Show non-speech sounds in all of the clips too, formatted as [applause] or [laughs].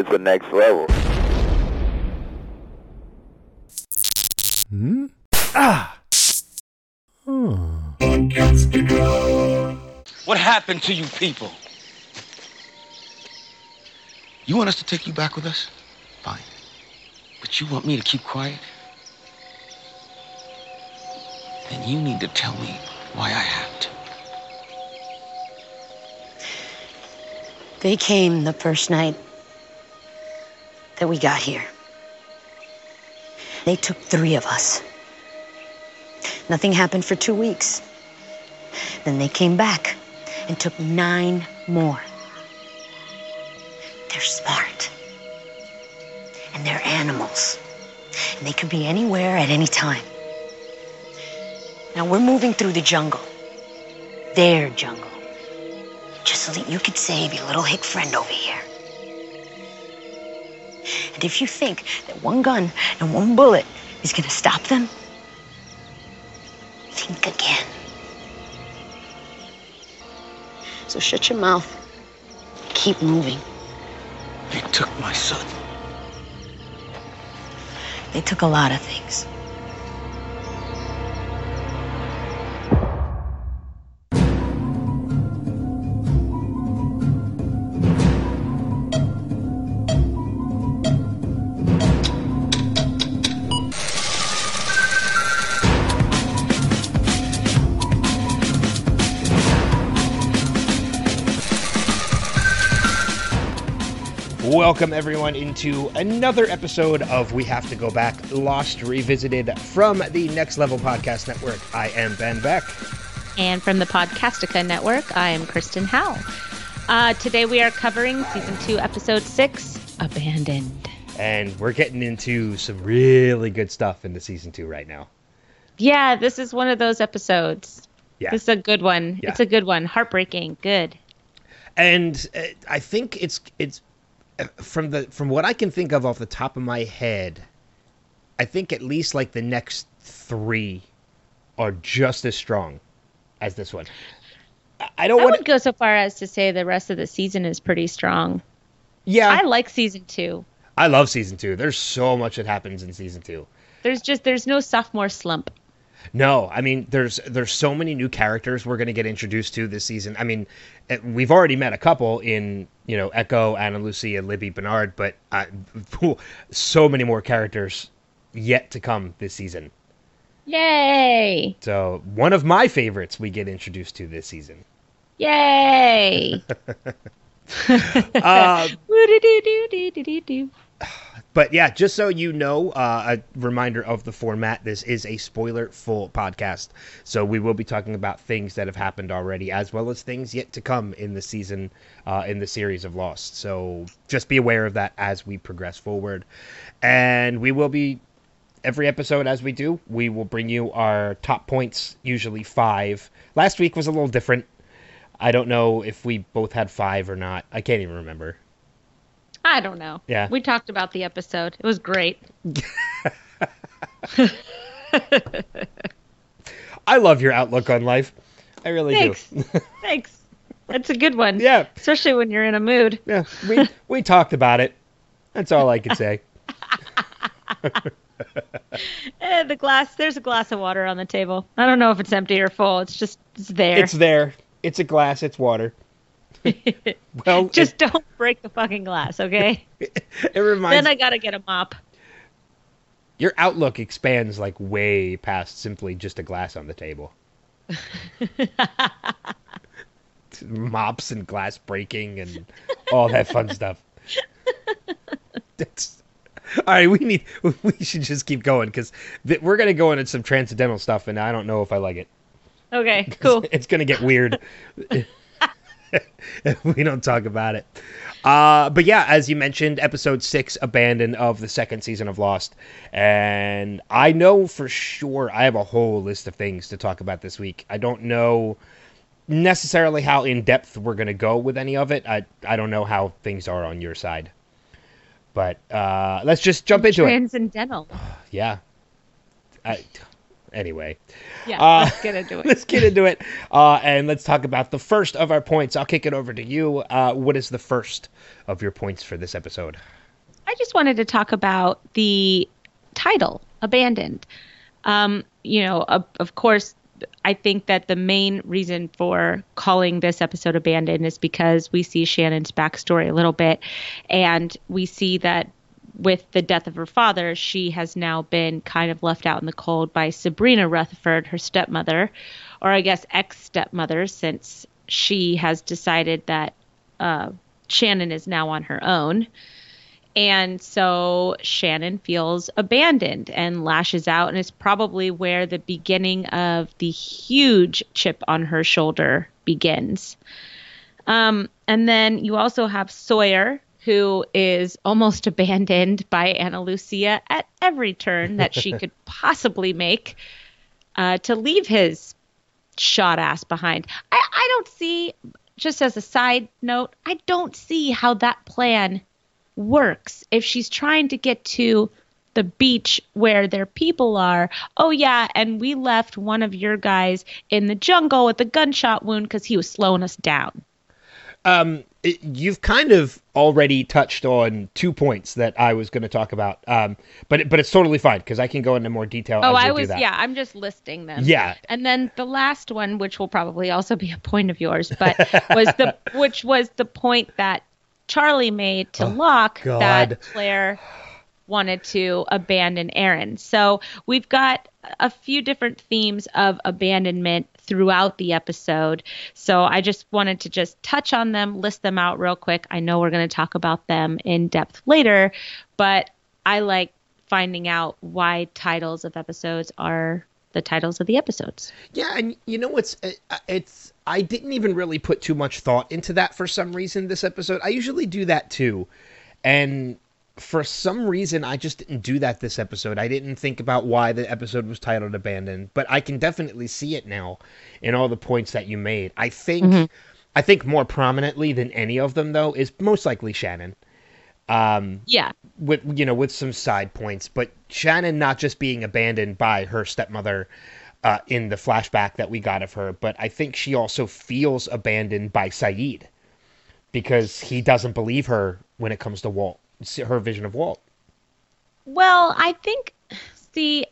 it's the next level. Hmm? Ah! What happened to you people? You want us to take you back with us? Fine. But you want me to keep quiet? Then you need to tell me why I have to. They came the first night that we got here. They took three of us. Nothing happened for two weeks. Then they came back and took nine more. They're smart. And they're animals. And they could be anywhere at any time. Now we're moving through the jungle. Their jungle. Just so that you could save your little hick friend over here. And if you think that one gun and one bullet is gonna stop them, think again. So shut your mouth. Keep moving. They took my son. They took a lot of things. Welcome everyone into another episode of We Have to Go Back Lost Revisited from the Next Level Podcast Network. I am Ben Beck. And from the Podcastica Network, I am Kristen Howell. Uh, today we are covering season two, episode six, Abandoned. And we're getting into some really good stuff into season two right now. Yeah, this is one of those episodes. Yeah. This is a good one. Yeah. It's a good one. Heartbreaking. Good. and uh, I think it's it's from the from what I can think of off the top of my head, I think at least like the next three are just as strong as this one. I- don't I want would go so far as to say the rest of the season is pretty strong. Yeah, I like season two. I love season two. There's so much that happens in season two. There's just there's no sophomore slump. No, I mean there's there's so many new characters we're going to get introduced to this season. I mean, eh, we've already met a couple in you know Eko, Ana Lucia, and Libby Bernard, but uh, [laughs] so many more characters yet to come this season. Yay! So one of my favorites we get introduced to this season. Yay! [laughs] [laughs] Uh. [sighs] But yeah, just so you know, uh, a reminder of the format. This is a spoiler full podcast. So we will be talking about things that have happened already, as well as things yet to come in the season, uh, in the series of Lost. So just be aware of that as we progress forward. And we will be, every episode as we do, we will bring you our top points, usually five. Last week was a little different. I don't know if we both had five or not. I can't even remember. I don't know. Yeah. We talked about the episode. It was great. [laughs] I love your outlook on life. I really Thanks. do. Thanks. That's a good one. Yeah. Especially when you're in a mood. Yeah, we we talked about it. That's all I could say. [laughs] Eh, the glass. There's a glass of water on the table. I don't know if it's empty or full. It's just it's there. It's there. It's a glass. It's water. Well, [laughs] just don't break the fucking glass, okay? it, [laughs] it reminds then I gotta get a mop. your outlook expands like way past simply just a glass on the table. [laughs] Mops and glass breaking and all that fun stuff. That's, all right, we need we should just keep going because th- we're gonna go into some transcendental stuff, and I don't know if I like it. Okay, cool. it's gonna get weird if [laughs] we don't talk about it. Uh, but yeah, as you mentioned, episode six, abandoned of the second season of Lost, and I know for sure I have a whole list of things to talk about this week. I don't know necessarily how in depth we're gonna go with any of it. I I don't know how things are on your side, but uh, let's just jump into it. Transcendental. [sighs] Yeah. I, anyway, Yeah, Uh, let's get into [laughs] it. let's get into it, uh, and let's talk about the first of our points. I'll kick it over to you. Uh, what is the first of your points for this episode? I just wanted to talk about the title, Abandoned. Um, you know, of, of course, I think that the main reason for calling this episode Abandoned is because we see Shannon's backstory a little bit, and we see that with the death of her father, she has now been kind of left out in the cold by Sabrina Rutherford, her stepmother, or I guess ex stepmother, since she has decided that uh, Shannon is now on her own. And so Shannon feels abandoned and lashes out, and it's probably where the beginning of the huge chip on her shoulder begins. Um, and then you also have Sawyer, who is almost abandoned by Ana Lucia at every turn that she could [laughs] possibly make uh, to leave his shot ass behind. I, I don't see, just as a side note, I don't see how that plan works if she's trying to get to the beach where their people are. Oh, yeah, and we left one of your guys in the jungle with a gunshot wound because he was slowing us down. Um, it, you've kind of already touched on two points that I was going to talk about. Um, but but it's totally fine because I can go into more detail. Oh, I do was, yeah, I'm just listing them. Yeah. And then the last one, which will probably also be a point of yours, but [laughs] was the which was the point that Charlie made to Locke God. that Claire wanted to abandon Aaron. So we've got a few different themes of abandonment throughout the episode. So I just wanted to just touch on them, list them out real quick. I know we're going to talk about them in depth later, but I like finding out why titles of episodes are the titles of the episodes. Yeah, and you know what's uh, it's I didn't even really put too much thought into that for some reason this episode. I usually do that too. And for some reason I just didn't do that this episode. I didn't think about why the episode was titled Abandoned, but I can definitely see it now in all the points that you made. I think I think more prominently than any of them though is most likely Shannon. Um Yeah. with you know with some side points but shannon not just being abandoned by her stepmother uh, in the flashback that we got of her but i think she also feels abandoned by Sayid because he doesn't believe her when it comes to walt her vision of walt Well, I think, see,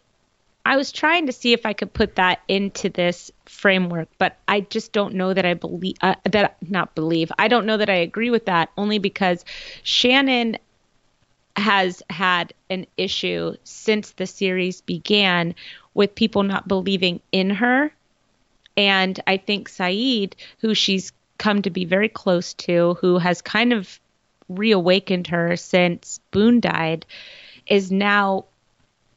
I was trying to see if I could put that into this framework, but I just don't know that I believe uh, that not believe. I don't know that I agree with that only because Shannon has had an issue since the series began with people not believing in her. And I think Sayid, who she's come to be very close to, who has kind of reawakened her since Boone died, is now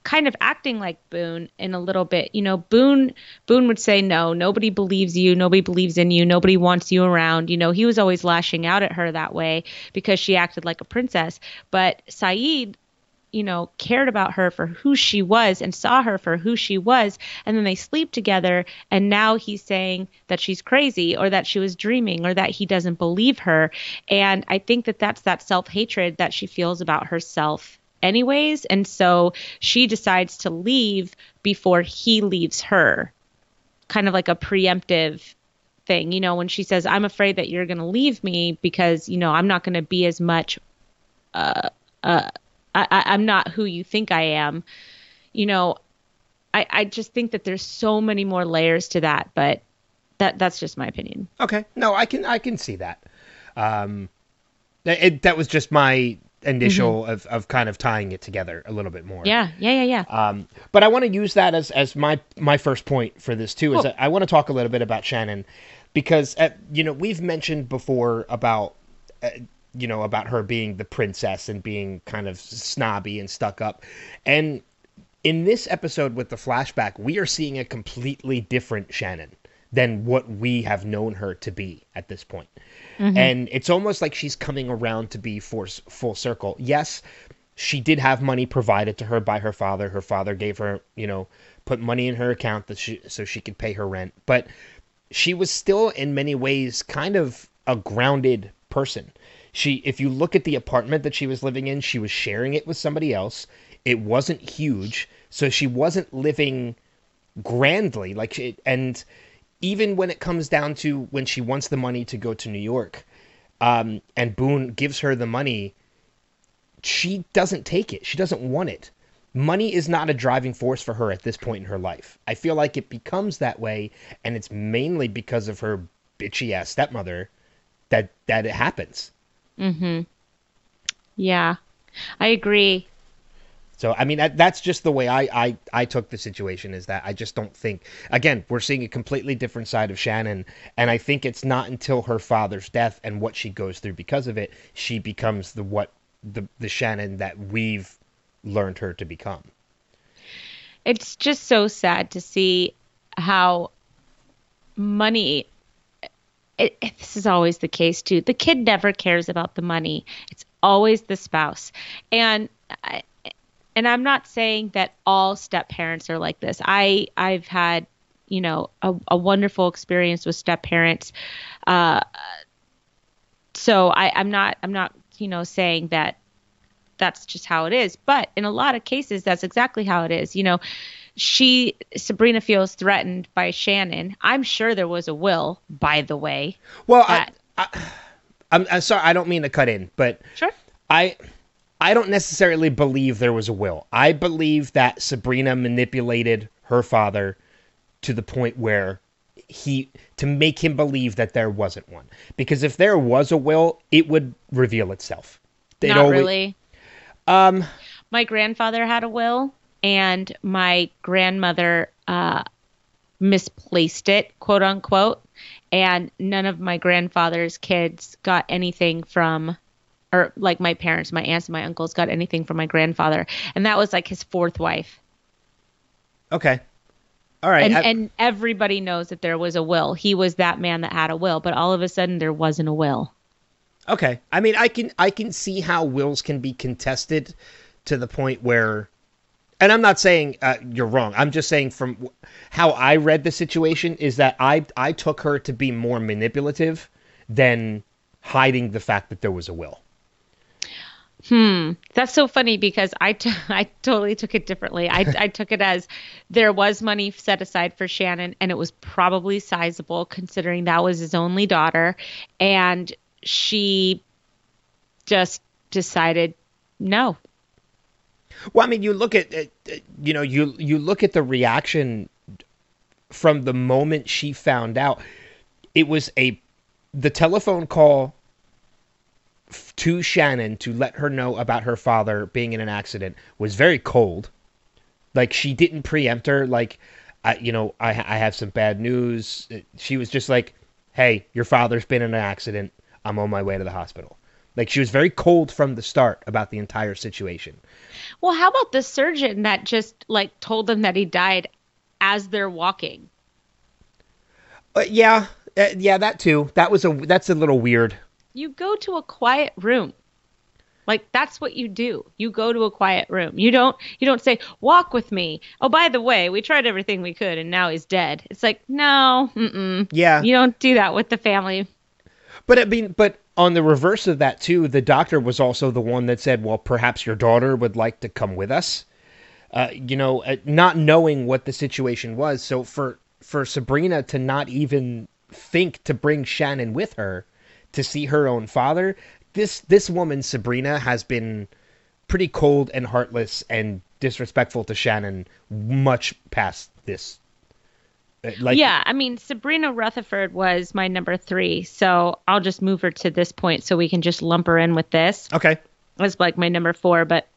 kind of acting like Boone in a little bit. You know, Boone Boone would say no, nobody believes you, nobody believes in you, nobody wants you around. You know, he was always lashing out at her that way because she acted like a princess. But Sayid you know, cared about her for who she was and saw her for who she was. And then they sleep together. And now he's saying that she's crazy or that she was dreaming or that he doesn't believe her. And I think that that's that self hatred that she feels about herself, anyways. And so she decides to leave before he leaves her, kind of like a preemptive thing. You know, when she says, I'm afraid that you're going to leave me because, you know, I'm not going to be as much. Uh, uh, I, I, I'm not who you think I am. You know, I, I just think that there's so many more layers to that, but that that's just my opinion. okay no i can i can see that um it, that was just my initial of, of kind of tying it together a little bit more Yeah, yeah, yeah, yeah. Um, but I want to use that as as my my first point for this too. Is Cool. that I want to talk a little bit about Shannon because uh, you know we've mentioned before about uh, you know about her being the princess and being kind of snobby and stuck up, and in this episode with the flashback, we are seeing a completely different Shannon than what we have known her to be at this point. Mm-hmm. And it's almost like she's coming around to be for, full circle. Yes, she did have money provided to her by her father. Her father gave her, you know, put money in her account that she, so she could pay her rent. But she was still in many ways kind of a grounded person. She if you look at the apartment that she was living in, she was sharing it with somebody else. It wasn't huge, so she wasn't living grandly like she, and even when it comes down to when she wants the money to go to New York um, and Boone gives her the money she doesn't take it. She doesn't want it. Money is not a driving force for her at this point in her life. I feel like it becomes that way and it's mainly because of her bitchy ass stepmother that that it happens Mm-hmm. Yeah, I agree. So I mean that, that's just the way I, I I took the situation is that I just don't think again we're seeing a completely different side of Shannon and I think it's not until her father's death and what she goes through because of it she becomes the what the the Shannon that we've learned her to become. It's just so sad to see how money. It, this is always the case too. The kid never cares about the money. It's always the spouse, and I, and I'm not saying that all step parents are like this. I I've had you know a, a wonderful experience with step parents. Uh, so I, I'm not I'm not you know saying that that's just how it is. But in a lot of cases, that's exactly how it is. You know, she Sabrina feels threatened by Shannon. I'm sure there was a will, by the way. Well, I, That- I I'm, I'm sorry I don't mean to cut in but Sure. I I don't necessarily believe there was a will. I believe that Sabrina manipulated her father to the point where he to make him believe that there wasn't one. Because if there was a will, it would reveal itself. They'd Not always- really. Um My grandfather had a will, and my grandmother uh, misplaced it, quote unquote. And none of my grandfather's kids got anything from, or like my parents, my aunts, and my uncles got anything from my grandfather. And that was like his fourth wife. okay. All right. and I- and everybody knows that there was a will. He was that man that had a will, but all of a sudden there wasn't a will. Okay. I mean, I can I can see how wills can be contested to the point where and I'm not saying uh, you're wrong. I'm just saying from how I read the situation is that I I took her to be more manipulative than hiding the fact that there was a will. Hmm, that's so funny because I, t- [laughs] I totally took it differently. I, I took it as there was money set aside for Shannon, and it was probably sizable considering that was his only daughter, and she just decided no. Well, I mean, you look at, you know, you you look at the reaction from the moment she found out. It was a the telephone call to Shannon to let her know about her father being in an accident was very cold. Like she didn't preempt her. Like, I, you know, I I have some bad news. She was just like, "Hey, your father's been in an accident. I'm on my way to the hospital." Like she was very cold from the start about the entire situation. Well, how about the surgeon that just like told them that he died as they're walking? Uh, yeah, uh, yeah, that too. That was a that's a little weird. you go to a quiet room like that's what you do you go to a quiet room you don't you don't say walk with me oh by the way we tried everything we could and now he's dead it's like no mm-mm. Yeah, you don't do that with the family but I mean, but on the reverse of that too, the doctor was also the one that said, "Well, perhaps your daughter would like to come with us." Uh, you know, uh, not knowing what the situation was, so for for Sabrina to not even think to bring Shannon with her to see her own father, this this woman Sabrina has been pretty cold and heartless and disrespectful to Shannon much past this. Uh, Like, yeah i mean sabrina rutherford was my number three so i'll just move her to this point so we can just lump her in with this Okay. was like my number four but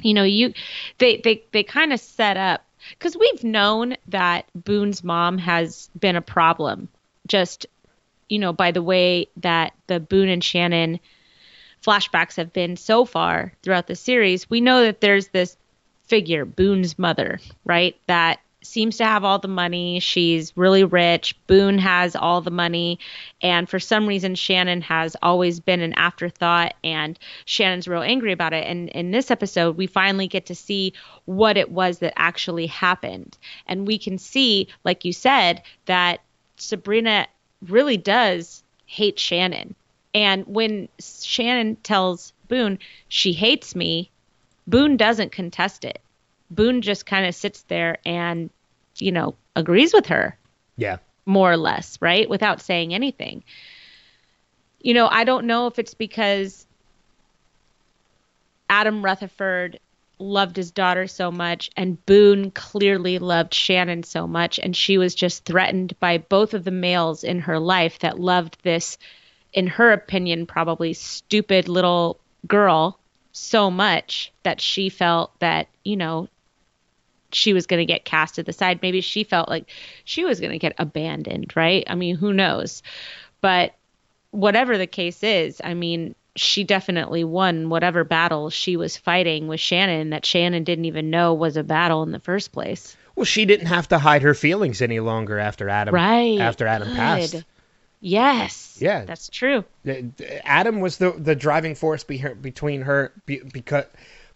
you know you they they they kind of set up because we've known that boone's mom has been a problem just you know by the way that the boone and shannon flashbacks have been so far throughout the series we know that there's this figure boone's mother right that seems to have all the money. She's really rich. Boone has all the money. And for some reason shannon has always been an afterthought and shannon's real angry about it. And in this episode we finally get to see what it was that actually happened. And we can see like you said that sabrina really does hate shannon. And when shannon tells boone she hates me boone doesn't contest it boone just kind of sits there and you know, agrees with her Yeah. more or less, right? Without saying anything. You know, I don't know if it's because Adam Rutherford loved his daughter so much and Boone clearly loved Shannon so much and she was just threatened by both of the males in her life that loved this in her opinion probably stupid little girl so much that she felt that, you know, she was going to get cast to the side. Maybe she felt like she was going to get abandoned, right? I mean, who knows? But whatever the case is, I mean, she definitely won whatever battle she was fighting with Shannon that Shannon didn't even know was a battle in the first place. Well, she didn't have to hide her feelings any longer after Adam. Right. After Adam Good. passed. Yes. Yeah. That's true. Adam was the the driving force be, between her be, because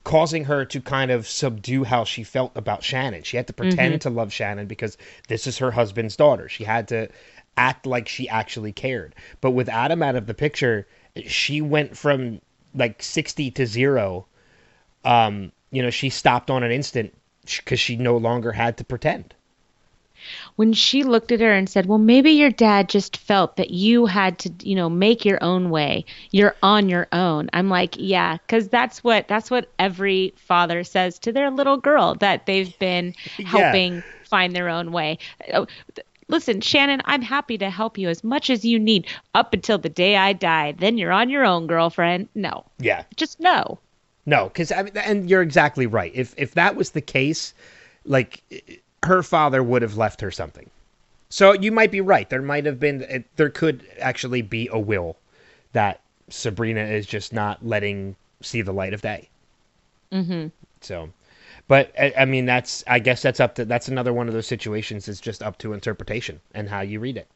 causing her to kind of subdue how she felt about Shannon. She had to pretend to love Shannon because this is her husband's daughter. She had to act like she actually cared. But with Adam out of the picture, she went from like 60 to 0. Um, you know, she stopped on an instant because she no longer had to pretend. When she looked at her and said, "Well, maybe your dad just felt that you had to, you know, make your own way. You're on your own." I'm like, "Yeah, cuz that's what that's what every father says to their little girl that they've been [laughs] Yeah. helping find their own way." Oh, Listen, Shannon, I'm happy to help you as much as you need up until the day I die. Then you're on your own, girlfriend. No. Yeah. Just no. No, because I mean, and you're exactly right. If if that was the case, like her father would have left her something. So you might be right. There might have been. it- There could actually be a will that Sabrina is just not letting see the light of day. Mhm. So, but I, I mean, that's. I guess that's up to. That's another one of those situations. It's just up to interpretation and how you read it.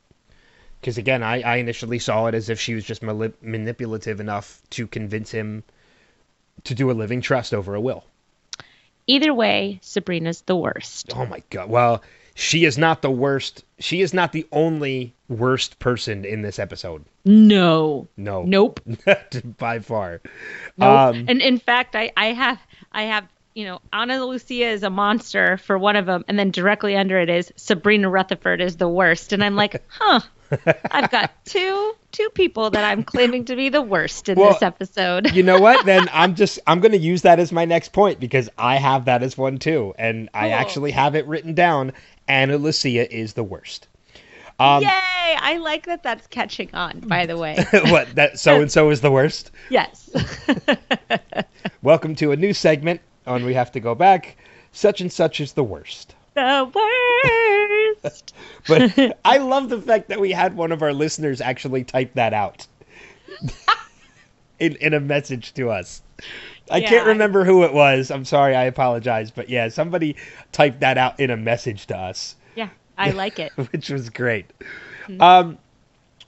Because again, I, I initially saw it as if she was just manipulative enough to convince him to do a living trust over a will. Either way, Sabrina's the worst. Oh my god. Well, she is not the worst. She is not the only worst person in this episode. No. No. Nope. [laughs] By far. Nope. Um, and in fact, I, I have I have you know Ana Lucia is a monster for one of them, and then directly under it is Sabrina Rutherford is the worst, and I'm like, [laughs] huh. I've got two two people that I'm claiming to be the worst in Well, this episode. you know what? Then [laughs] I'm just I'm going to use that as my next point because I have that as one too, and I actually have it written down. Ana Lucia is the worst. Um, Yay! I like that. That's catching on. By the way, [laughs] what that so and so is the worst. yes. [laughs] Welcome to a new segment on We Have to Go Back. Such and such is the worst. the worst. [laughs] But I love the fact that we had one of our listeners actually type that out [laughs] in in a message to us. I Yeah, can't I- remember who it was. I'm sorry. I apologize. But yeah, somebody typed that out in a message to us, Yeah, I [laughs] like it. which was great. Um,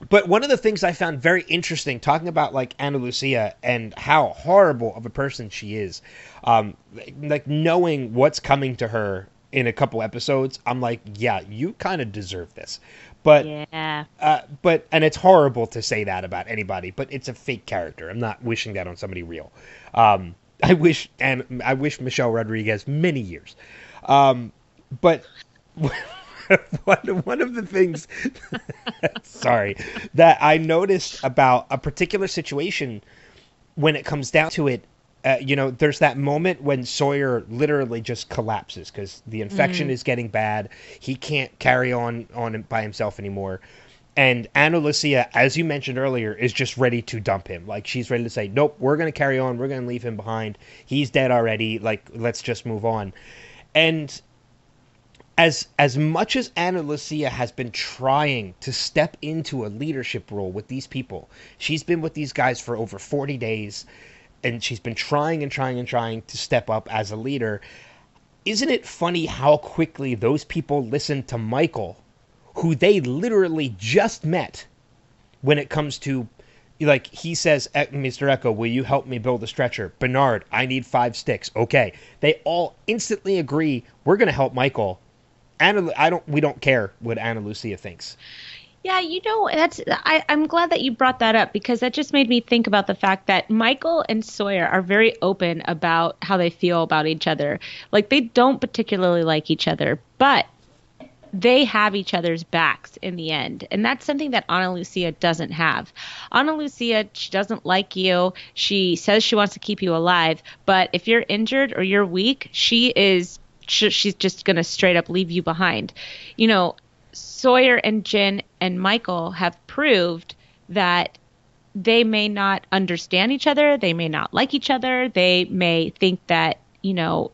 but one of the things I found very interesting, talking about like Ana Lucia and how horrible of a person she is, um, like knowing what's coming to her in a couple episodes, I'm like, yeah, you kind of deserve this. But Yeah. uh, but and it's horrible to say that about anybody, but it's a fake character. I'm not wishing that on somebody real. Um, [laughs] I wish and I wish Michelle Rodriguez many years. Um, but [laughs] one one of the things, [laughs] sorry, that I noticed about a particular situation when it comes down to it. Uh, you know, there's that moment when Sawyer literally just collapses because the infection is getting bad. He can't carry on on by himself anymore. And Ana Lucia, as you mentioned earlier, is just ready to dump him. Like she's ready to say, "Nope, we're going to carry on. We're going to leave him behind. He's dead already. Like let's just move on." And as as much as Ana Lucia has been trying to step into a leadership role with these people, she's been with these guys for over 40 days and she's been trying and trying and trying to step up as a leader. Isn't it funny how quickly those people listen to Michael, who they literally just met when it comes to like he says "Eh, mr Eko will you help me build a stretcher? Bernard i need five sticks. Okay. They all instantly agree we're going to help michael. Anna i don't we don't care what Ana Lucia thinks Yeah, you know, that's I, I'm glad that you brought that up because that just made me think about the fact that Michael and Sawyer are very open about how they feel about each other. Like they don't particularly like each other, but they have each other's backs in the end. And that's something that Ana Lucia doesn't have. Ana Lucia, she doesn't like you. She says she wants to keep you alive. But if you're injured or you're weak, she is, she's just going to straight up leave you behind. You know, Sawyer and Jin and Michael have proved that they may not understand each other. They may not like each other. They may think that, you know,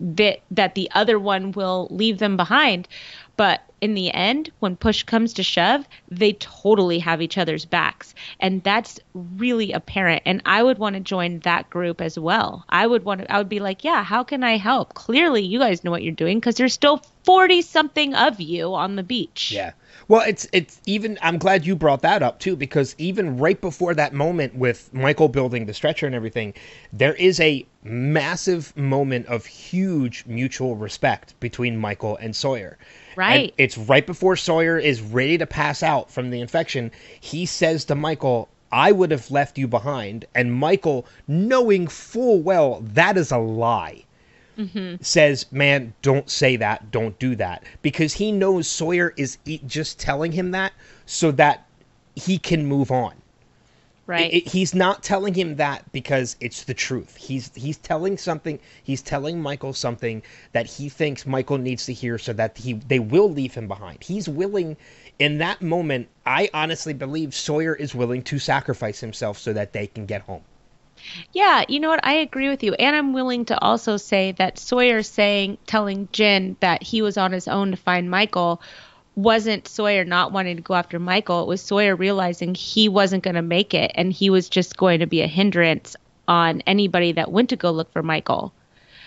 that that the other one will leave them behind. But in the end, when push comes to shove, they totally have each other's backs. And that's really apparent. And I would want to join that group as well. I would want to, I would be like, yeah, how can I help? Clearly, you guys know what you're doing because there's still 40 something of you on the beach. Yeah. Well, it's it's even. I'm glad you brought that up too, because even right before that moment with Michael building the stretcher and everything, there is a massive moment of huge mutual respect between Michael and Sawyer. Right. And it's right before Sawyer is ready to pass out from the infection. He says to Michael, I would have left you behind. And Michael, knowing full well that is a lie, mm-hmm. says, Man, don't say that. Don't do that. Because he knows Sawyer is just telling him that so that he can move on. Right. It, it, he's not telling him that because it's the truth. He's he's telling something. He's telling Michael something that he thinks Michael needs to hear, so that he they will leave him behind. He's willing. In that moment, I honestly believe Sawyer is willing to sacrifice himself so that they can get home. Yeah, you know what? I agree with you. And I'm willing to also say that Sawyer saying, telling Jin that he was on his own to find Michael wasn't Sawyer not wanting to go after Michael. It was Sawyer realizing he wasn't going to make it and he was just going to be a hindrance on anybody that went to go look for Michael.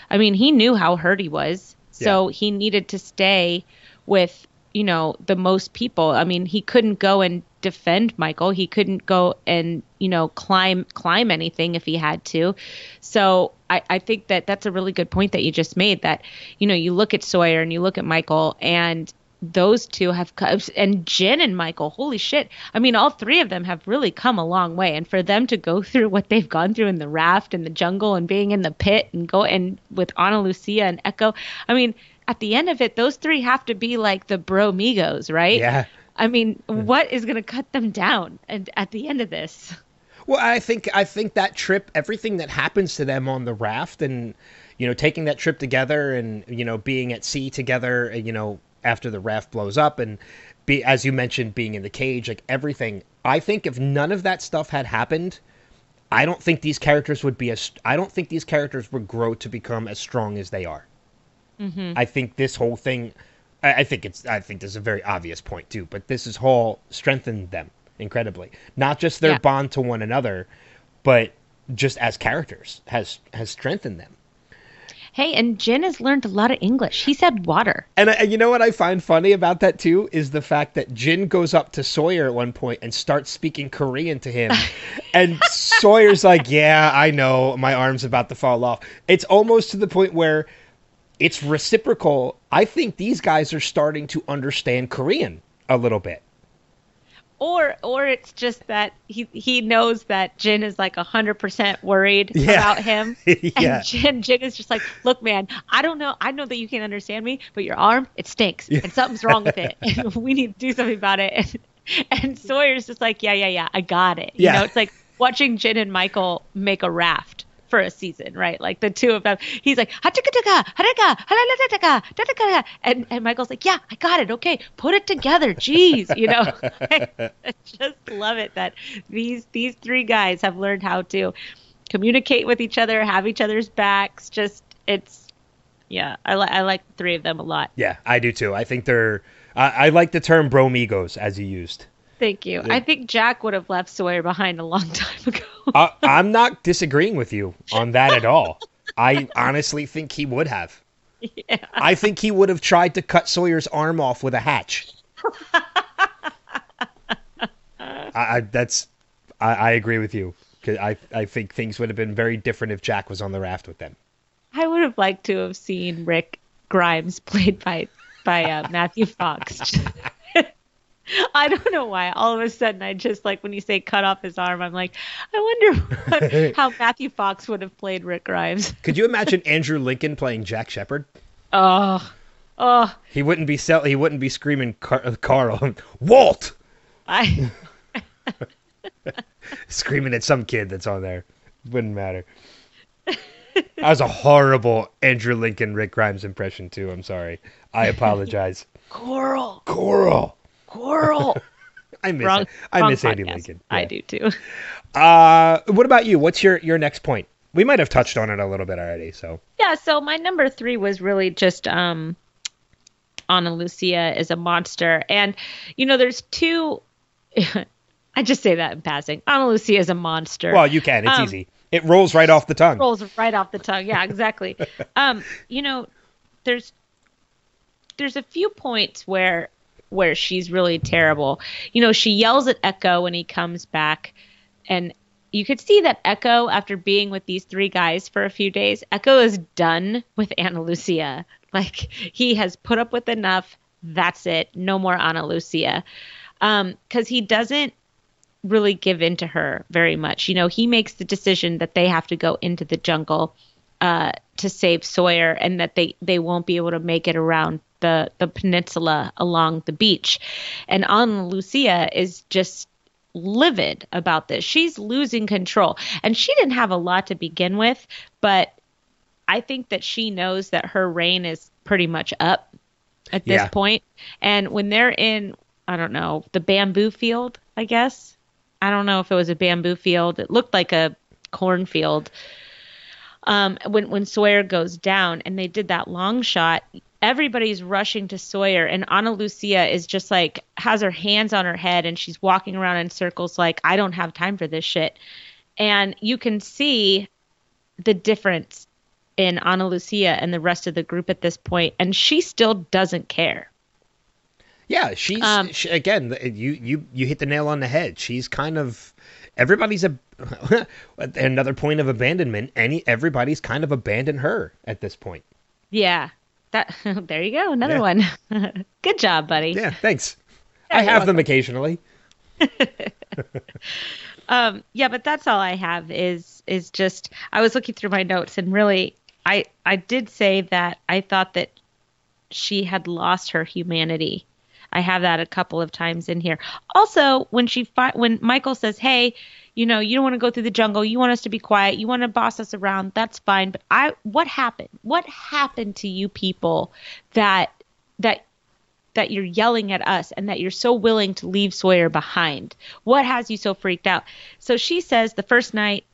I mean, he knew how hurt he was. So yeah. he needed to stay with, you know, the most people. I mean, he couldn't go and defend Michael. He couldn't go and, you know, climb climb anything if he had to. So I, I think that that's a really good point that you just made that, you know, you look at Sawyer and you look at Michael and those two have and Jin and Michael, holy shit. I mean, all three of them have really come a long way. And for them to go [laughs] through what they've gone through in the raft and the jungle and being in the pit and go and with Ana Lucia and Eko, I mean, at the end of it, those three have to be like the bro migos, right? Yeah. I mean, what is going to cut them down and at the end of this? Well, I think I think that trip, everything that happens to them on the raft, and you know, taking that trip together, and you know, being at sea together, you know, after the raft blows up and be as you mentioned being in the cage like everything i think if none of that stuff had happened i don't think these characters would be as i don't think these characters would grow to become as strong as they are mm-hmm. i think this whole thing I, I think it's i think there's a very obvious point too but this is whole strengthened them incredibly not just their yeah. bond to one another but just as characters has has strengthened them Hey, and Jin has learned a lot of English. He said water. And, and you know what I find funny about that too is the fact that Jin goes up to Sawyer at one point and starts speaking Korean to him. [laughs] and Sawyer's like, "Yeah, I know. My arm's about to fall off." It's almost to the point where it's reciprocal. I think these guys are starting to understand Korean a little bit or or it's just that he he knows that Jin is like hundred percent worried yeah. about him, [laughs] yeah. and Jin Jin is just like, look, man, I don't know, I know that you can't understand me, but your arm it stinks, yeah. and something's wrong with it, [laughs] and [laughs] we need to do something about it. And, and Sawyer's just like, yeah, yeah, yeah, I got it. You know, it's like watching Jin and Michael make a raft for a season, right? Like the two of them. He's like, and and Michael's like, yeah, I got it. Okay, put it together. Jeez, you know. [laughs] [laughs] I just love it that these these three guys have learned how to communicate with each other, have each other's backs. Just it's yeah, I like I like the three of them a lot. Yeah, I do too. I think they're. I, I like the term bromigos as you used. Thank you. I think Jack would have left Sawyer behind a long [laughs] time ago. uh, I'm not disagreeing with you on that at all. I honestly think he would have. Yeah. I think he would have tried to cut Sawyer's arm off with a hatch. [laughs] I, I, that's I, I agree with you. I I think things would have been very different if Jack was on the raft with them. I would have liked to have seen Rick Grimes played by by uh, Matthew Fox. [laughs] [laughs] I don't know why. All of a sudden, I just like when you say cut off his arm, I'm like, I wonder [laughs] what, how Matthew Fox would have played Rick Grimes. [laughs] Could you imagine Andrew Lincoln playing Jack Shephard? Oh, Oh, He wouldn't be sell. He wouldn't be screaming Car- uh, Carl, Walt, I screaming at some kid that's on there. Wouldn't matter. That was a horrible Andrew Lincoln Rick Grimes impression too. I'm sorry. I apologize. Coral, Coral. Coral. [laughs] I miss wrong. it. I miss Andy podcast. Lincoln. I do too. Uh, what about you? What's your your next point? We might have touched on it a little bit already. So Yeah, so my number three was really just um Ana Lucia is a monster. And you know, there's two [laughs] I just say that in passing. Ana Lucia is a monster. well, you can. It's Um, easy. It rolls right off the tongue. rolls right off the tongue. Yeah, exactly. [laughs] um, you know, there's there's a few points where where she's really terrible. You know, she yells at Eko when he comes back and you could see that Eko after being with these three guys for a few days, Eko is done with [laughs] Ana Lucia. Like he has put up with enough. That's it. No more Ana Lucia. Um, cuz he doesn't really give in to her very much. You know, he makes the decision that they have to go into the jungle uh, to save Sawyer, and that they they won't be able to make it around the the peninsula along the beach. And Ana Lucia is just livid about this. She's losing control, and she didn't have a lot to begin with, but I think that she knows that her reign is pretty much up at this Yeah. point. And when they're in, I don't know, the bamboo field, I guess. I don't know if it was a bamboo field. It looked like a cornfield. Um, when when Sawyer goes down and they did that long shot, everybody's rushing to Sawyer and Ana Lucia is just like has her hands on her head and she's walking around in circles like I don't have time for this shit. And you can see the difference in Ana Lucia and the rest of the group at this point and she still doesn't care. Yeah, she's Um, she, again. You you you hit the nail on the head. She's kind of everybody's a [laughs] another point of abandonment. Any everybody's kind of abandoned her at this point. Yeah. That [laughs] there you go, another Yeah. one. [laughs] Good job, buddy. Yeah, thanks. Yeah, I have them occasionally. [laughs] um yeah but that's all i have is is just i was looking through my notes and really i i did say that i thought that she had lost her humanity i have that a couple of times in here also when she fi- when michael says hey you know you don't want to go through the jungle you want us to be quiet you want to boss us around that's fine but i what happened what happened to you people that that that you're yelling at us and that you're so willing to leave Sawyer behind. What has you so freaked out? So she says the first night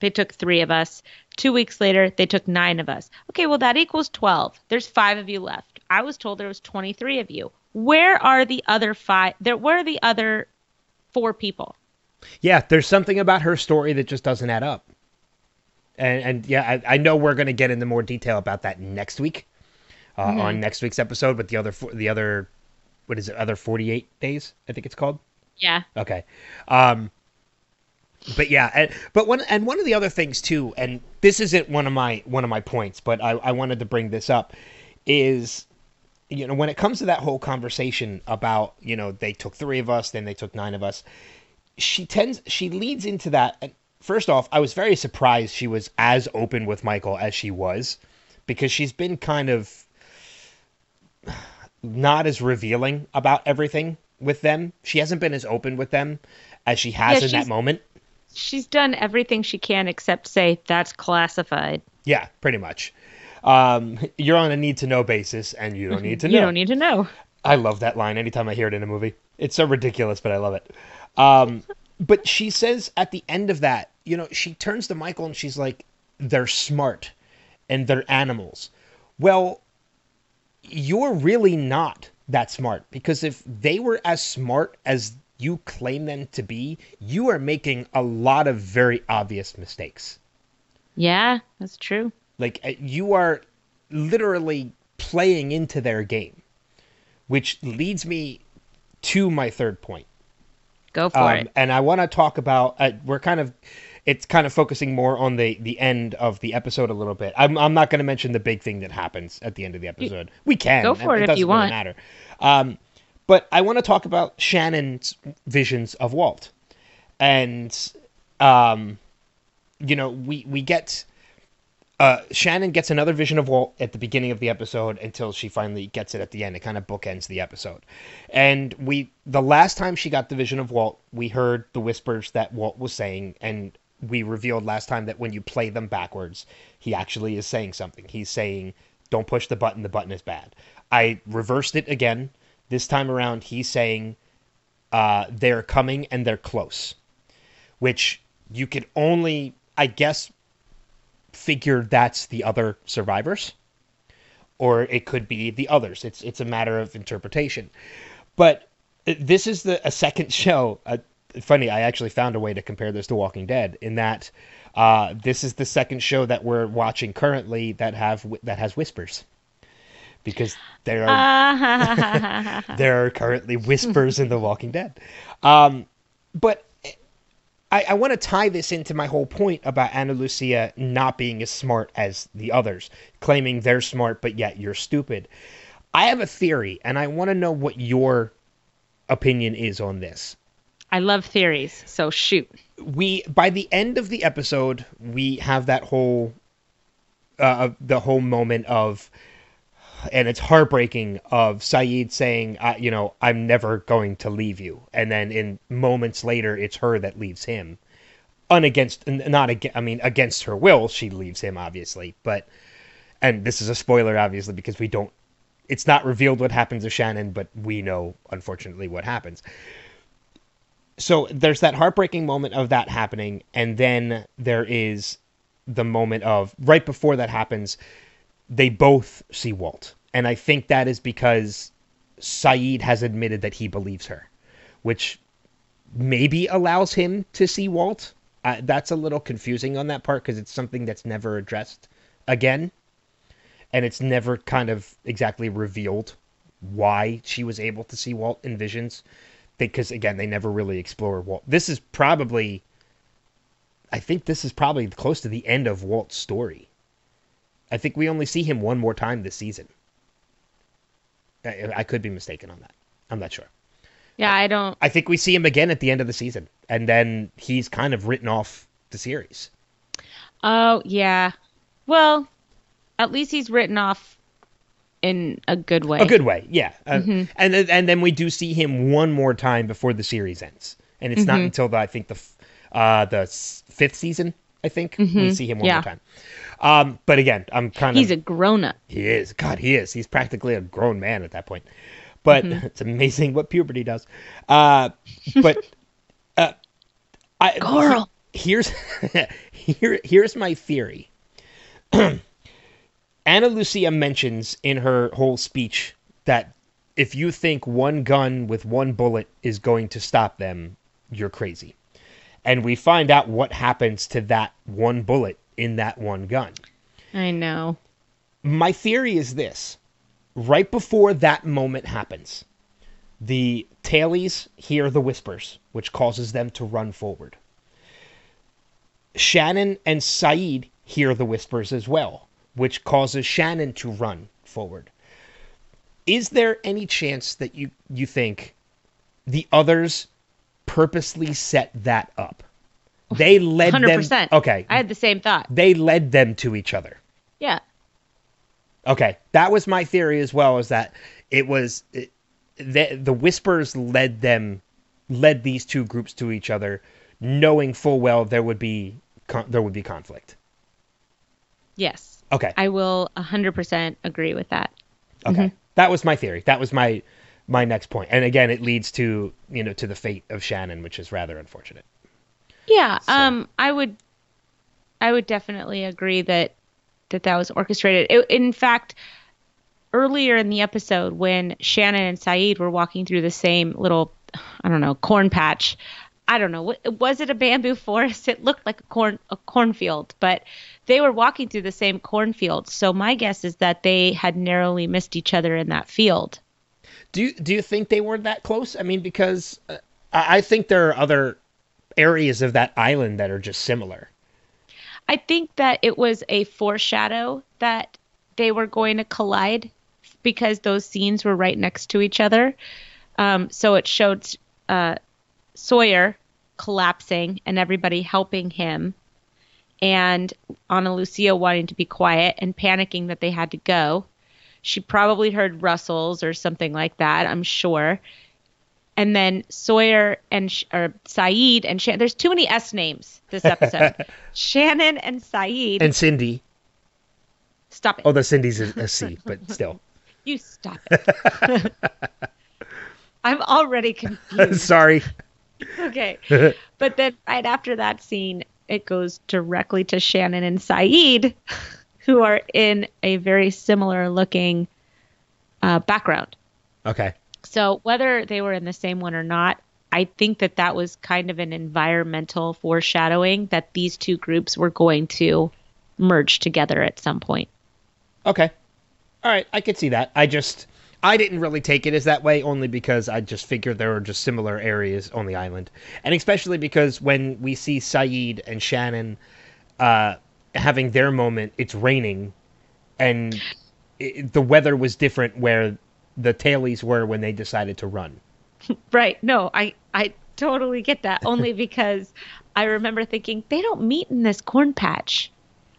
they took three of us. Two weeks later, they took nine of us. Okay, well, that equals 12. There's five of you left. I was told there was 23 of you. Where are the other five? There, where are the other four people? Yeah, there's something about her story that just doesn't add up. And and yeah, I, I know we're gonna get into more detail about that next week, uh, on next week's episode. But the other the other, what is it? Other 48 days, I think it's called. Yeah. Okay. Um but yeah, and, but one and one of the other things too, and this isn't one of my one of my points, but I, I wanted to bring this up, is you know when it comes to that whole conversation about you know they took three of us, then they took nine of us, she tends she leads into that. And first off, I was very surprised she was as open with Michael as she was, because she's been kind of not as revealing about everything with them. She hasn't been as open with them as she has Yeah, in that moment. She's done everything she can except say that's classified. Yeah, pretty much. Um, you're on a need to know basis, and you don't need to know. You don't need to know. I love that line anytime I hear it in a movie. It's so ridiculous, but I love it. Um, but she says at the end of that, you know, she turns to Michael and she's like, they're smart and they're animals. Well, you're really not that smart because if they were as smart as you claim them to be, you are making a lot of very obvious mistakes. Yeah, that's true. Like uh, you are literally playing into their game, which leads me to my third point. Go for Um, it. and I want to talk about. Uh, we're kind of, it's kind of focusing more on the the end of the episode a little bit. I'm I'm not going to mention the big thing that happens at the end of the episode. we can Go for it if doesn't you really want. Matter. Um, but I want to talk about Shannon's visions of Walt, and um, you know we we get uh, Shannon gets another vision of Walt at the beginning of the episode until she finally gets it at the end. It kind of bookends the episode. And we, the last time she got the vision of Walt, we heard the whispers that Walt was saying, and we revealed last time that when you play them backwards, he actually is saying something. He's saying, "Don't push the button. The button is bad." I reversed it again. This time around, he's saying, uh, "They're coming and they're close," which you could only, I guess, figure that's the other survivors or it could be the others. It's it's a matter of interpretation. But this is the a second [laughs] show. Uh, funny i actually found a way to compare this to walking dead in that uh, this is the second show that we're watching currently that have that has whispers. Because there are [laughs] [laughs] there are currently whispers in the walking dead. Um, but I, I want to tie this into my whole point about Ana Lucia not being as smart as the others, claiming they're smart, but yet you're stupid. I have a theory, and I want to know what your opinion is on this. I love theories, so shoot. We by the end of the episode, we have that whole uh, the whole moment of and it's heartbreaking of Sayid saying, you know, I'm never going to leave you, and then in moments later, it's her that leaves him, unagainst, not against, I mean, against her will, she leaves him, obviously, but, and this is a spoiler, obviously, because we don't, it's not revealed what happens to Shannon, but we know, unfortunately, what happens. So there's that heartbreaking moment of that happening, and then there is the moment of right before that happens they both see Walt. And I think that is because Sayid has admitted that he believes her, which maybe allows him to see Walt. Uh, that's a little confusing on that part because it's something that's never addressed again. And it's never kind of exactly revealed why she was able to see Walt in visions. Because, again, they never really explore Walt. This is probably, I think this is probably close to the end of Walt's story I think we only see him one more time this season. I, I could be mistaken on that. I'm not sure. Yeah, I don't. I think we see him again at the end of the season, and then he's kind of written off the series. Oh yeah, well, at least he's written off in a good way. A good way, yeah. Uh, mm-hmm. and and then we do see him one more time before the series ends, and it's mm-hmm. not until the, I think the uh, the fifth season. I think mm-hmm. we see him one yeah. more time. Um, but again, I'm kind of. He's a grown up. He is. God, he is. He's practically a grown man at that point. But mm-hmm. [laughs] it's amazing what puberty does. Uh, but [laughs] uh, I, Coral. Here's [laughs] here here's my theory. [clears throat] Ana Lucia mentions in her whole speech that if you think one gun with one bullet is going to stop them, you're crazy. And we find out what happens to that one bullet in that one gun. I know. My theory is this right before that moment happens, the tailies hear the whispers, which causes them to run forward. Shannon and Sayid hear the whispers as well, which causes Shannon to run forward. Is there any chance that you, you think the others purposely set that up? They led 100%. them. Okay. I had the same thought. They led them to each other. Yeah. Okay, that was my theory as well. Is that it was it, the the whispers led them led these two groups to each other, knowing full well there would be there would be conflict. Yes. Okay. I will 100% agree with that. Okay. Mm-hmm. That was my theory. That was my my next point. And again, it leads to, you know, to the fate of Shannon, which is rather unfortunate. Yeah, so. um, I would, I would definitely agree that that that was orchestrated. It, in fact, earlier in the episode when Shannon and Sayid were walking through the same little, I don't know, corn patch. I don't know. Was it a bamboo forest? It looked like a corn a cornfield, but they were walking through the same cornfield. So my guess is that they had narrowly missed each other in that field. Do you, do you think they were that close? I mean, because uh, I think there are other areas of that island that are just similar. I think that it was a foreshadow that they were going to collide because those scenes were right next to each other. Um, so it showed uh, Sawyer collapsing and everybody helping him. and Ana Lucia wanting to be quiet and panicking that they had to go. She probably heard rustles or something like that, I'm sure. And then Sawyer and Sh- or Sayid and Shannon. There's too many S names this episode. [laughs] Shannon and Sayid. And Cindy. stop it. Although Cindy's a, a C, but [laughs] still. You stop it. [laughs] I'm already confused. Sorry. okay. But then right after that scene, it goes directly to Shannon and Sayid, who are in a very similar looking uh, background. Okay. So whether they were in the same one or not, I think that that was kind of an environmental foreshadowing that these two groups were going to merge together at some point. Okay. All right, I could see that. I just I didn't really take it as that way only because I just figured there were just similar areas on the island. And especially because when we see Sayid and Shannon uh having their moment, it's raining and it, the weather was different where the tailies were when they decided to run. [laughs] Right. No, I I totally get that only [laughs] because I remember thinking they don't meet in this corn patch.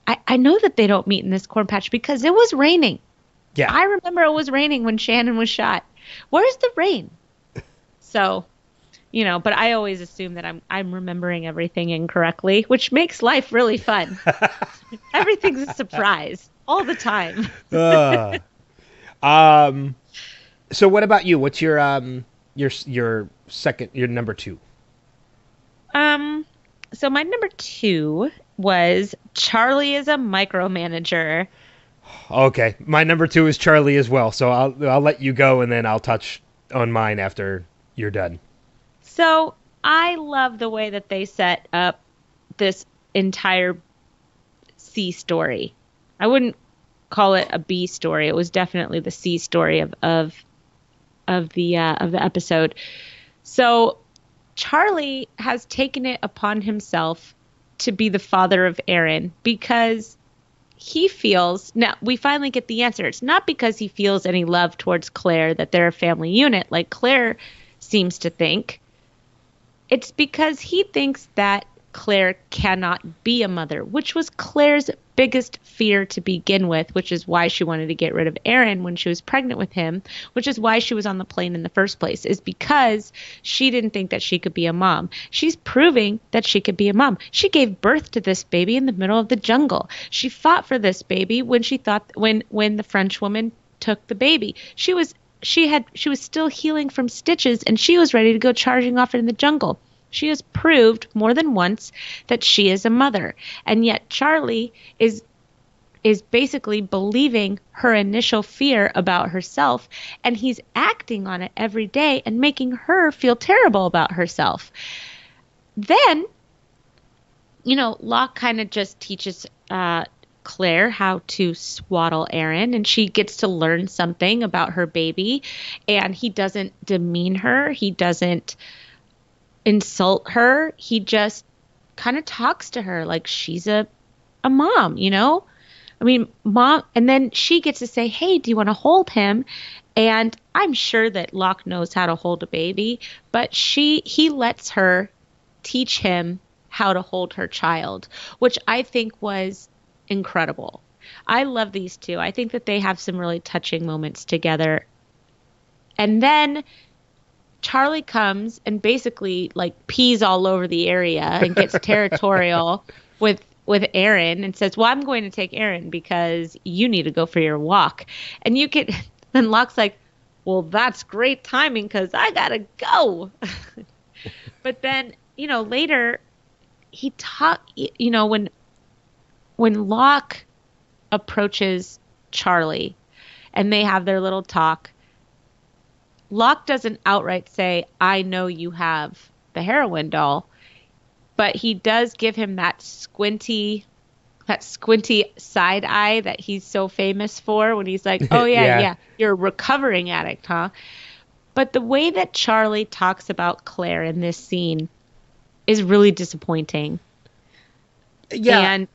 I, I know that they don't meet in this corn patch because it was raining. Yeah. I remember it was raining when Shannon was shot. Where's the rain? [laughs] So, you know, but I always assume that I'm I'm remembering everything incorrectly, which makes life really fun. [laughs] Everything's a surprise all the time. Ugh. [laughs] um so what about you? What's your um your your second your number 2? Um, so my number two was Charlie is a micromanager. Okay, my number two is Charlie as well. So I'll I'll let you go, and then I'll touch on mine after you're done. So I love the way that they set up this entire C story. I wouldn't call it a B story. It was definitely the C story of of of the uh, of the episode. So Charlie has taken it upon himself to be the father of Aaron because he feels now we finally get the answer. It's not because he feels any love towards Claire that they're a family unit like Claire seems to think. It's because he thinks that Claire cannot be a mother, which was Claire's biggest fear to begin with, which is why she wanted to get rid of Aaron when she was pregnant with him, which is why she was on the plane in the first place, is because she didn't think that she could be a mom. She's proving that she could be a mom. She gave birth to this baby in the middle of the jungle. She fought for this baby when she thought when when the French woman took the baby. She was she had she was still healing from stitches and she was ready to go charging off in the jungle. She has proved more than once that she is a mother. And yet Charlie is is basically believing her initial fear about herself and he's acting on it every day and making her feel terrible about herself. Then you know, Locke kind of just teaches uh Claire how to swaddle Aaron and she gets to learn something about her baby and he doesn't demean her. He doesn't insult her. He just kind of talks to her like she's a a mom, you know? I mean, mom and then she gets to say, "Hey, do you want to hold him?" And I'm sure that Locke knows how to hold a baby, but she he lets her teach him how to hold her child, which I think was incredible. I love these two. I think that they have some really touching moments together. And then Charlie comes and basically like pees all over the area and gets [laughs] territorial with with Aaron and says, "Well, I'm going to take Aaron because you need to go for your walk." And you get then [laughs] Locke's like, "Well, that's great timing cuz I got to go." [laughs] but then, you know, later he talk you know when when Locke approaches Charlie and they have their little talk Locke doesn't outright say, I know you have the heroin doll, but he does give him that squinty that squinty side eye that he's so famous for when he's like, Oh [laughs] yeah, Yeah. yeah, you're a recovering addict, huh? But the way that Charlie talks about Claire in this scene is really disappointing. Yeah, And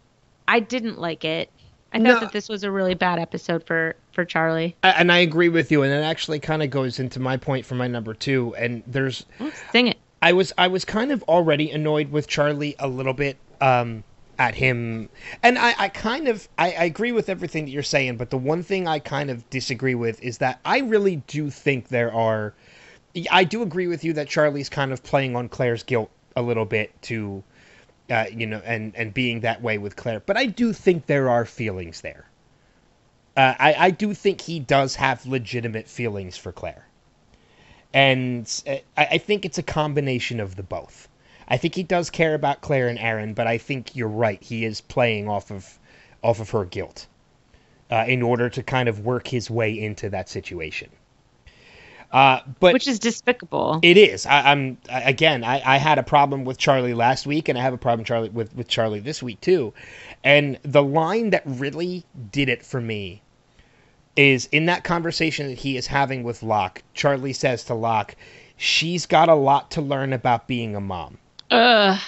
I didn't like it. I thought No. that this was a really bad episode for for Charlie. and I agree with you, and it actually kind of goes into my point for my number two. And there's Sing it. I was I was kind of already annoyed with Charlie a little bit. Um, at him. And I, I kind of I, I agree with everything that you're saying, but the one thing I kind of disagree with is that I really do think there are. I do agree with you that Charlie's kind of playing on Claire's guilt a little bit to, uh, you know, and and being that way with Claire. But I do think there are feelings there. Uh, I I do think he does have legitimate feelings for Claire, and uh, I, I think it's a combination of the both. I think he does care about Claire and Aaron, but I think you're right. He is playing off of off of her guilt uh, in order to kind of work his way into that situation. Uh, but which is despicable. It is. I, am again. I, I, had a problem with Charlie last week, and I have a problem Charlie with with Charlie this week too. And the line that really did it for me is in that conversation that he is having with Locke. Charlie says to Locke, "She's got a lot to learn about being a mom." Ugh.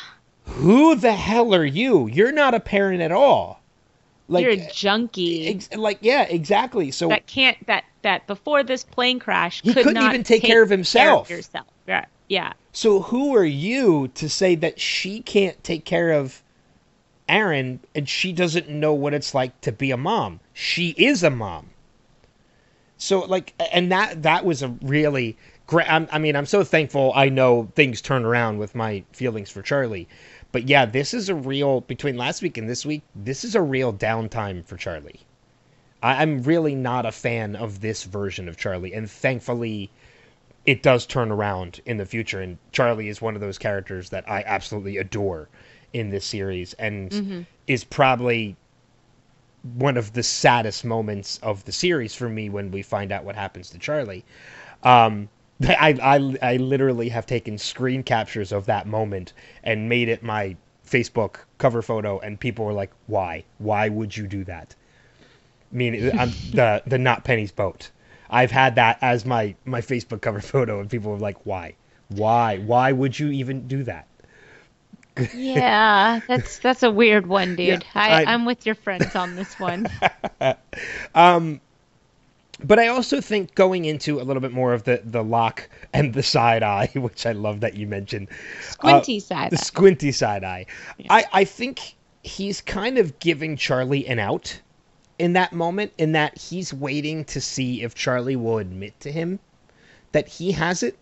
Who the hell are you? You're not a parent at all. Like, You're a junkie. Ex- like yeah, exactly. So that can't that that before this plane crash he could couldn't even take, take, care of himself. Care of yourself. Yeah. Yeah. So who are you to say that she can't take care of Aaron and she doesn't know what it's like to be a mom? She is a mom. So like and that that was a really great I mean, I'm so thankful. I know things turn around with my feelings for Charlie, but yeah, this is a real between last week and this week. This is a real downtime for Charlie. I, I'm really not a fan of this version of Charlie, and thankfully, it does turn around in the future. And Charlie is one of those characters that I absolutely adore in this series, and mm-hmm. is probably one of the saddest moments of the series for me when we find out what happens to Charlie. Um, I, I, I literally have taken screen captures of that moment and made it my Facebook cover photo, and people were like, "Why? Why would you do that?" I mean, [laughs] the the not Penny's boat. I've had that as my my Facebook cover [laughs] photo, and people were like, "Why? Why? Why would you even do that?" [laughs] yeah, that's that's a weird one, dude. Yeah, I, I, am with your friends on this one. um, but I also think going into a little bit more of the the Locke and the side eye, [laughs] which I love that you mentioned, squinty uh, side, the eye. squinty side eye. Yeah. I I think he's kind of giving Charlie an out in that moment, in that he's waiting to see if Charlie will admit to him that he has it.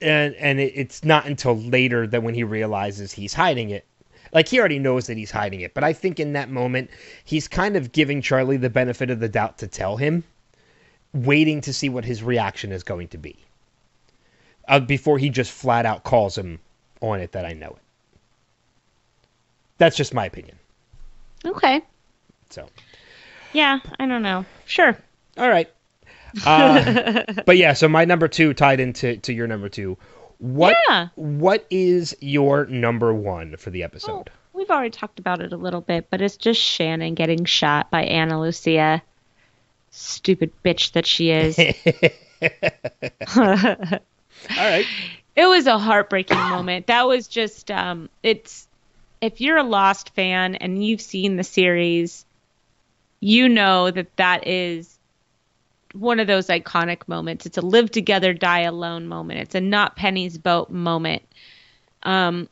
And and it, it's not until later that when he realizes he's hiding it like he already knows that he's hiding it, but I think in that moment he's kind of giving Charlie the benefit of the doubt to tell him, waiting to see what his reaction is going to be. Uh, before he just flat out calls him on it that I know it. That's just my opinion. Okay. So. Yeah, I don't know. Sure. All right. Uh, [laughs] but yeah, so my number two tied into to your number two what yeah. what is your number one for the episode? We've already talked about it a little bit, but it's just Shannon getting shot by Ana Lucia. Stupid bitch that she is. [laughs] [laughs] All right. It was a heartbreaking moment. That was just um it's if you're a Lost fan and you've seen the series, you know that that is one of those iconic moments. It's a live together, die alone moment. It's a not Penny's boat moment. Um,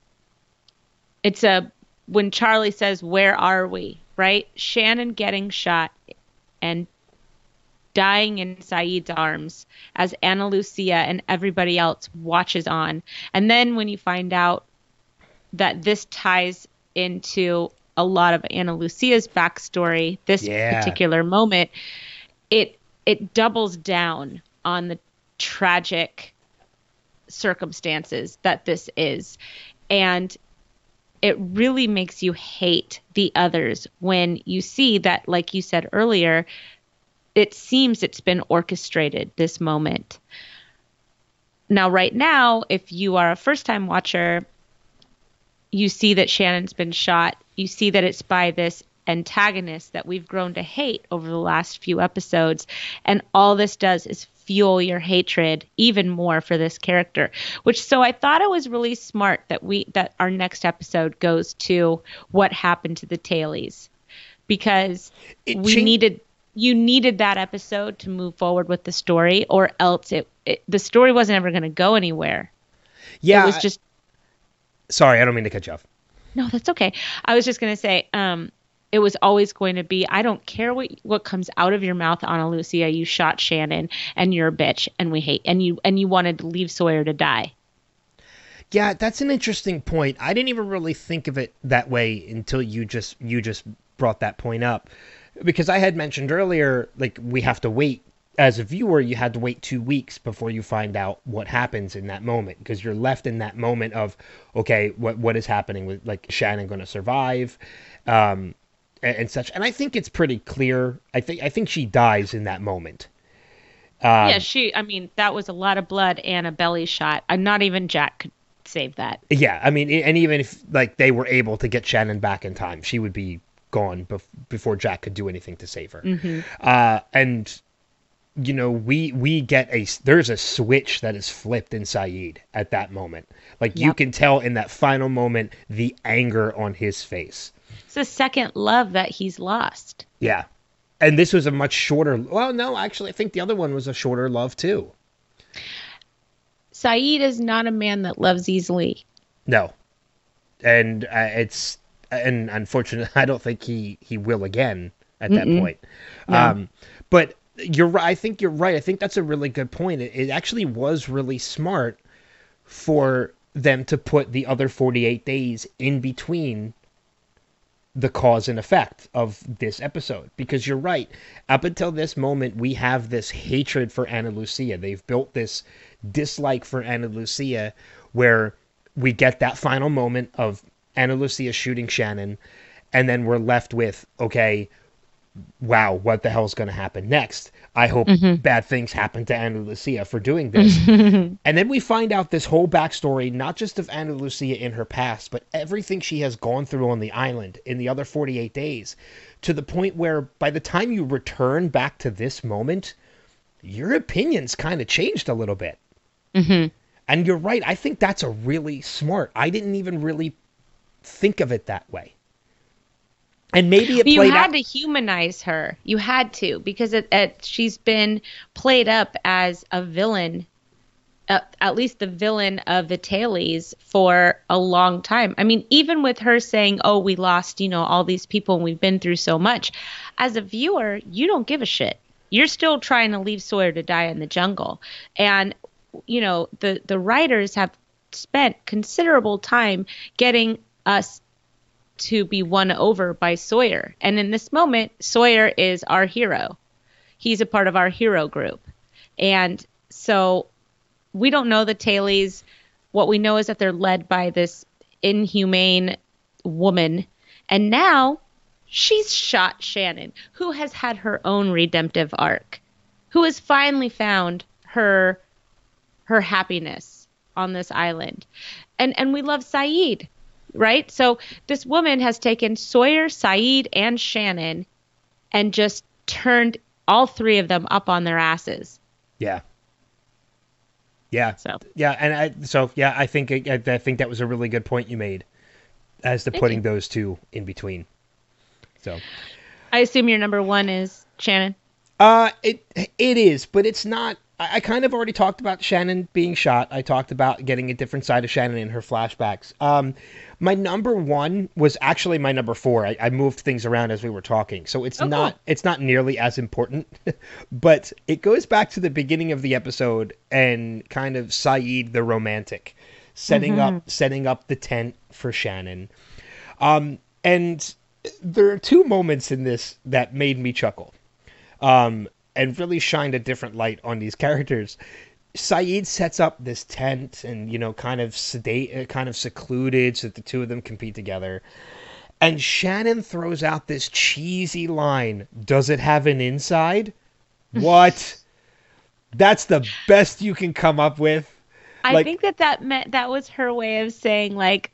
it's a when Charlie says, "Where are we?" Right? Shannon getting shot and dying in Sayid's arms as Ana Lucia and everybody else watches on. And then when you find out that this ties into a lot of Ana Lucia's backstory, this yeah. particular moment, it it doubles down on the tragic circumstances that this is. And it really makes you hate the others when you see that, like you said earlier, it seems it's been orchestrated, this moment. Now, right now, if you are a first time watcher, you see that Shannon's been shot. You see that it's by this antagonist that we've grown to hate over the last few episodes. And all this does is fuel your hatred even more for this character. Which so I thought it was really smart that we that our next episode goes to what happened to the tailies. Because it we changed- needed you needed that episode to move forward with the story or else it, it the story wasn't ever going to go anywhere. Yeah. It was just Sorry, I don't mean to cut you off No, that's okay. I was just gonna say, um, it was always going to be. I don't care what what comes out of your mouth, Ana Lucia. You shot Shannon, and you're a bitch, and we hate, and you and you wanted to leave Sawyer to die. Yeah, that's an interesting point. I didn't even really think of it that way until you just you just brought that point up. Because I had mentioned earlier like we have to wait as a viewer, you had to wait 2 weeks before you find out what happens in that moment because you're left in that moment of okay, what what is happening with like Shannon going to survive? Um and, and, such. And I think it's pretty clear. I think I think she dies in that moment. Um, yeah, she. I mean, that was a lot of blood and a belly shot. And not even Jack could save that. Yeah, I mean, and even if like they were able to get Shannon back in time, she would be gone bef- before Jack could do anything to save her. Mm-hmm. Uh, and you know, we we get a there's a switch that is flipped in Sayid at that moment. Like yep. you can tell in that final moment the anger on his face. It's a second love that he's lost. Yeah. And this was a much shorter well, no, actually I think the other one was a shorter love too. Sayid is not a man that loves easily. No, and uh, it's and unfortunately, [laughs] I don't think he he will again at that Mm-mm. point. No. Um, but you're right. I think you're right. I think that's a really good point. It, it actually was really smart for them to put the other 48 days in between the cause and effect of this episode. Because you're right up until this moment we have this hatred for Ana Lucia. They've built this dislike for Ana Lucia where we get that final moment of Ana Lucia shooting Shannon and then we're left with okay wow what the hell's going to happen next I hope mm-hmm. bad things happen to Ana Lucia for doing this. [laughs] and then we find out this whole backstory, not just of Ana Lucia in her past, but everything she has gone through on the island in the other 48 days, to the point where by the time you return back to this moment, your opinions kind of changed a little bit. Mm-hmm. And you're right. I think that's a really smart. I didn't even really think of it that way and maybe it you had out- to humanize her. You had to because it, it, she's been played up as a villain uh, at least the villain of the tailies for a long time. I mean even with her saying oh we lost you know all these people and we've been through so much as a viewer you don't give a shit. You're still trying to leave sawyer to die in the jungle. And you know the the writers have spent considerable time getting us to be won over by Sawyer. And in this moment, Sawyer is our hero. He's a part of our hero group. And so we don't know the tailies. What we know is that they're led by this inhumane woman. And now she's shot Shannon, who has had her own redemptive arc, who has finally found her her happiness on this island. And and we love Sayid right? So this woman has taken Sawyer, Sayid, and Shannon and just turned all three of them up on their asses. Yeah. Yeah. So yeah, and I so yeah, I think I, I think that was a really good point you made as to Thank putting you. those two in between. So I assume your number one is Shannon. Uh, it it is, but it's not I, kind of already talked about Shannon being shot. I talked about getting a different side of Shannon in her flashbacks. Um, my number one was actually my number four. I, I moved things around as we were talking, so it's oh, not cool. it's not nearly as important, [laughs] but it goes back to the beginning of the episode and kind of Sayid the romantic, setting mm-hmm. up setting up the tent for Shannon, um, and there are two moments in this that made me chuckle. Um, and really shined a different light on these characters. Sayid sets up this tent and you know kind of sedate, uh, kind of secluded, so that the two of them compete together. And Shannon throws out this cheesy line: "Does it have an inside?" What? [laughs] That's the best you can come up with. I like, think that that meant that was her way of saying like,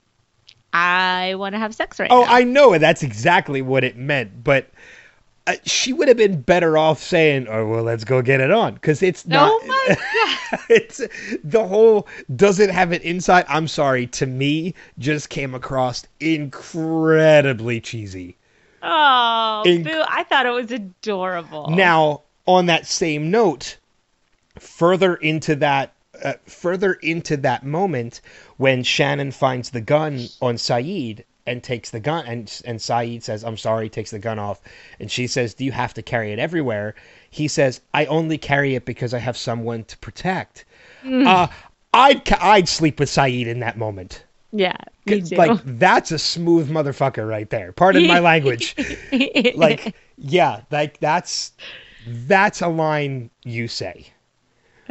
I want to have sex right oh, now. Oh, I know, that's exactly what it meant. But uh, she would have been better off saying, "Oh well, let's go get it on," because it's not. Oh my [laughs] god! it's the whole does it have an inside? I'm sorry, to me, just came across incredibly cheesy. Oh, In- boo! I thought it was adorable. Now, on that same note, further into that, uh, further into that moment when Shannon finds the gun on Sayid and takes the gun and and Sayid says, "I'm sorry," takes the gun off, and she says, "Do you have to carry it everywhere?" He says, "I only carry it because I have someone to protect." Uh, I'd I'd sleep with Sayid in that moment. Yeah. Like that's a smooth motherfucker right there. Pardon my [laughs] language. like [laughs] yeah, like that's that's a line you say.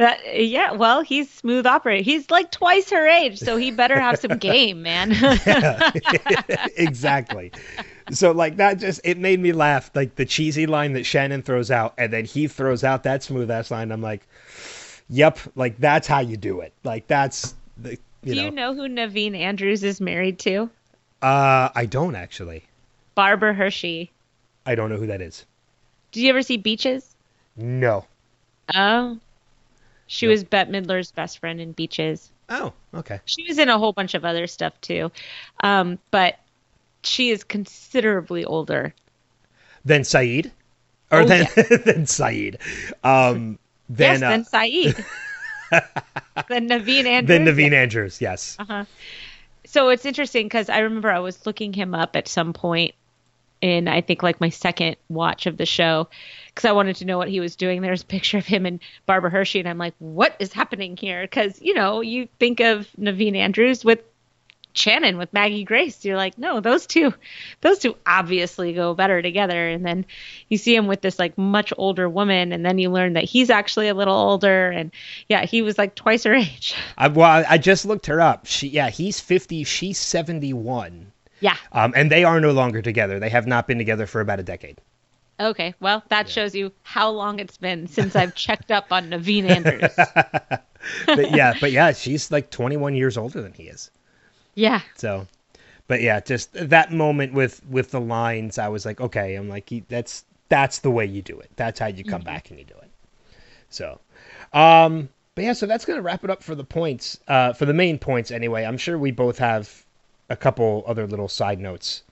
That, yeah, well, he's smooth operator. He's like twice her age, so he better have some [laughs] game, man. [laughs] exactly. So like that just it made me laugh. Like the cheesy line that Shannon throws out, and then he throws out that smooth ass line. I'm like, yep, like that's how you do it. Like that's the you Do know. you know who Naveen Andrews is married to? Uh, I don't actually. Barbara Hershey. I don't know who that is. Did you ever see Beaches? No. Oh. She Nope. was Bette Midler's best friend in Beaches. Oh, okay. She was in a whole bunch of other stuff too. Um, but she is considerably older. than Sayid, or Oh, then [laughs] then Sayid. Um, then yes, uh, then Sayid. [laughs] then Naveen Andrews. then Naveen Andrews. Yes. Uh-huh. So it's interesting because I remember I was looking him up at some point in I think like my second watch of the show because I wanted to know what he was doing. There's a picture of him and Barbara Hershey, and I'm like, what is happening here? Because you know you think of Naveen Andrews with Shannon with Maggie Grace. You're like, no, those two, those two obviously go better together. And then you see him with this like much older woman, and then you learn that he's actually a little older, and yeah, he was like twice her [laughs] age. I, well, I- just looked her up. She, yeah, he's fifty. She's seventy-one. Yeah. Um, and they are no longer together. They have not been together for about a decade. Okay, well, that shows you how long it's been [laughs] since I've checked up on Naveen Andrews. [laughs] But yeah, but yeah, she's like twenty-one years older than he is. yeah. So, but yeah, just that moment with with the lines, I was like, okay, I'm like, that's that's the way you do it. That's how you come back and you do it. So, um, but yeah, so that's gonna wrap it up for the points, uh, for the main points anyway. I'm sure we both have a couple other little side notes.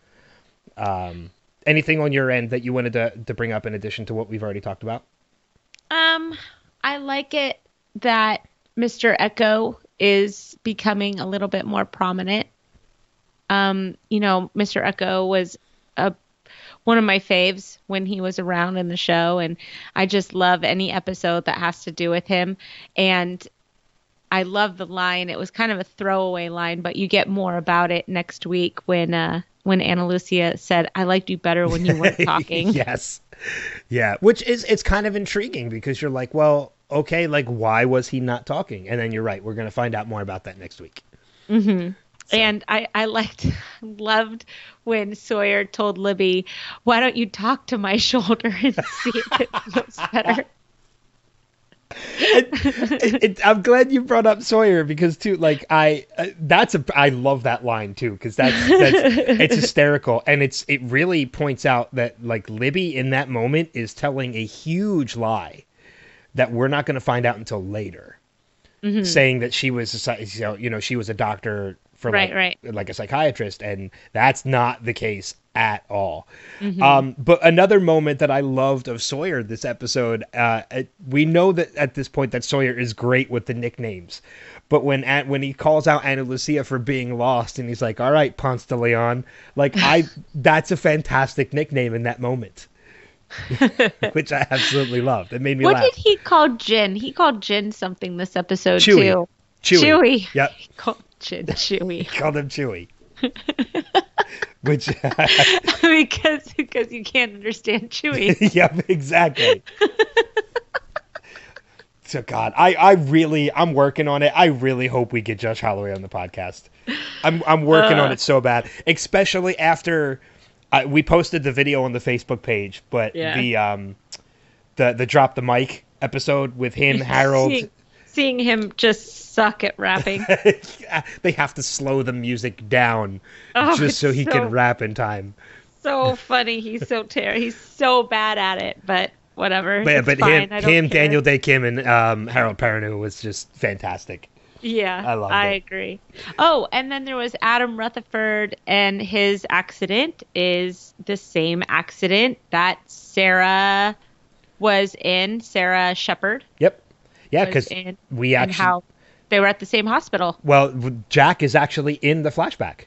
Um, anything on your end that you wanted to to bring up in addition to what we've already talked about? Um, I like it that Mr. Eko is becoming a little bit more prominent. Um, you know, Mr. Eko was a one of my faves when he was around in the show and I just love any episode that has to do with him and I love the line. It was kind of a throwaway line, but you get more about it next week when uh when Ana Lucia said, "I liked you better when you weren't [laughs] talking." yes. Yeah, which is it's kind of intriguing because you're like, well, okay, like why was he not talking? And then you're right, we're going to find out more about that next week. Mm-hmm. And I, I liked, [laughs] loved when Sawyer told Libby, "Why don't you talk to my [laughs] shoulder and see if it feels better?" [laughs] It- it- I'm glad you brought up Sawyer because too, like I, uh, that's a I love that line too because that's that's it's [laughs] hysterical and it's it really points out that like Libby in that moment is telling a huge lie that we're not going to find out until later. saying that she was a, psy- you know, you know she was a doctor for Right, like, right. like a psychiatrist and that's not the case at all Mm-hmm. um, but another moment that i loved of sawyer this episode uh, we know that at this point that sawyer is great with the nicknames but when at, when he calls out Ana Lucia for being lost and he's like all right Ponce de Leon like i [laughs] that's a fantastic nickname in that moment [laughs] which i absolutely loved it made me What laugh did he call Jin? He called Jin something this episode Chewy. too. chewy, Chewy. yep [laughs] He called Jin Chewy [laughs] called him Chewy. [laughs] Which, [laughs] because because you can't understand Chewy. yep, exactly. so God, I, I really, I'm working on it. I really hope we get Josh Holloway on the podcast. I'm, I'm working on Uh. it so bad, especially after uh, we posted the video on the Facebook page, but Yeah. the, um, the, the drop the mic episode with him, Harold. Seeing, seeing him just suck at rapping. [laughs] they have to slow the music down Oh, just so he so- can rap in time. so funny. He's so terrible. He's so bad at it, but whatever. But, but fine. him, him care. Daniel Dae Kim, and um, Harold Perrineau was just fantastic. Yeah, I I it. agree. Oh, and then there was Adam Rutherford, and his accident is the same accident that Sarah was in. Sarah Shephard Yep. Yeah, because we actually. They were at the same hospital. Well, Jack is actually in the flashback.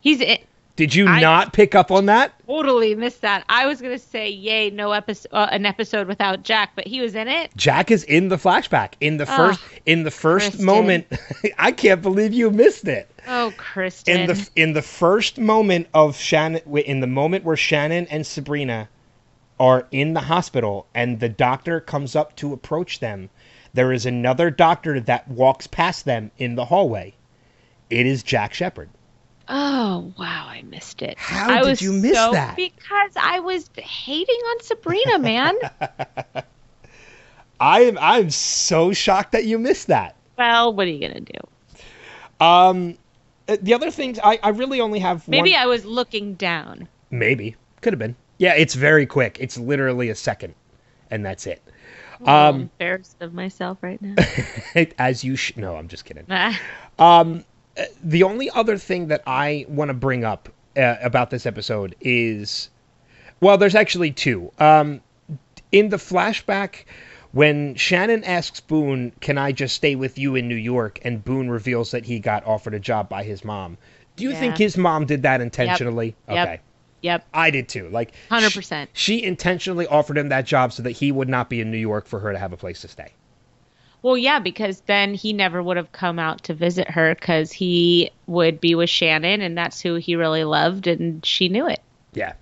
He's in, Did you I- not pick up on that? totally missed that. I was gonna say, yay, no episode, uh, an episode without Jack, but he was in it. Jack is in the flashback in the Ah, first in the first Kristen. moment. [laughs] I can't believe you missed it. Oh, Kristen. In the in the first moment of Shannon, in the moment where Shannon and Sabrina are in the hospital, and the doctor comes up to approach them, there is another doctor that walks past them in the hallway. It is Jack Shephard. oh wow, I missed it. How I did was you miss so- that? Because I was hating on Sabrina, man. [laughs] I am I'm so shocked that you missed that. well, what are you gonna do? Um, uh, the other things I, I really only have Maybe one. I was looking down. Maybe could have been. Yeah, it's very quick. It's literally a second, and that's it. I'm Um, embarrassed of myself right now. [laughs] As you sh- no, I'm just kidding. [laughs] Ah, Um, uh, the only other thing that I want to bring up uh, about this episode is, well, there's actually two. Um, in the flashback, when Shannon asks Boone, "Can I just stay with you in New York?" and Boone reveals that he got offered a job by his mom. Do you think his mom did that intentionally? Yep. Okay. yep, I did too. Like 100%. sh- She intentionally offered him that job so that he would not be in New York for her to have a place to stay. Well, yeah, because then he never would have come out to visit her because he would be with Shannon, and that's who he really loved, and she knew it. Yeah.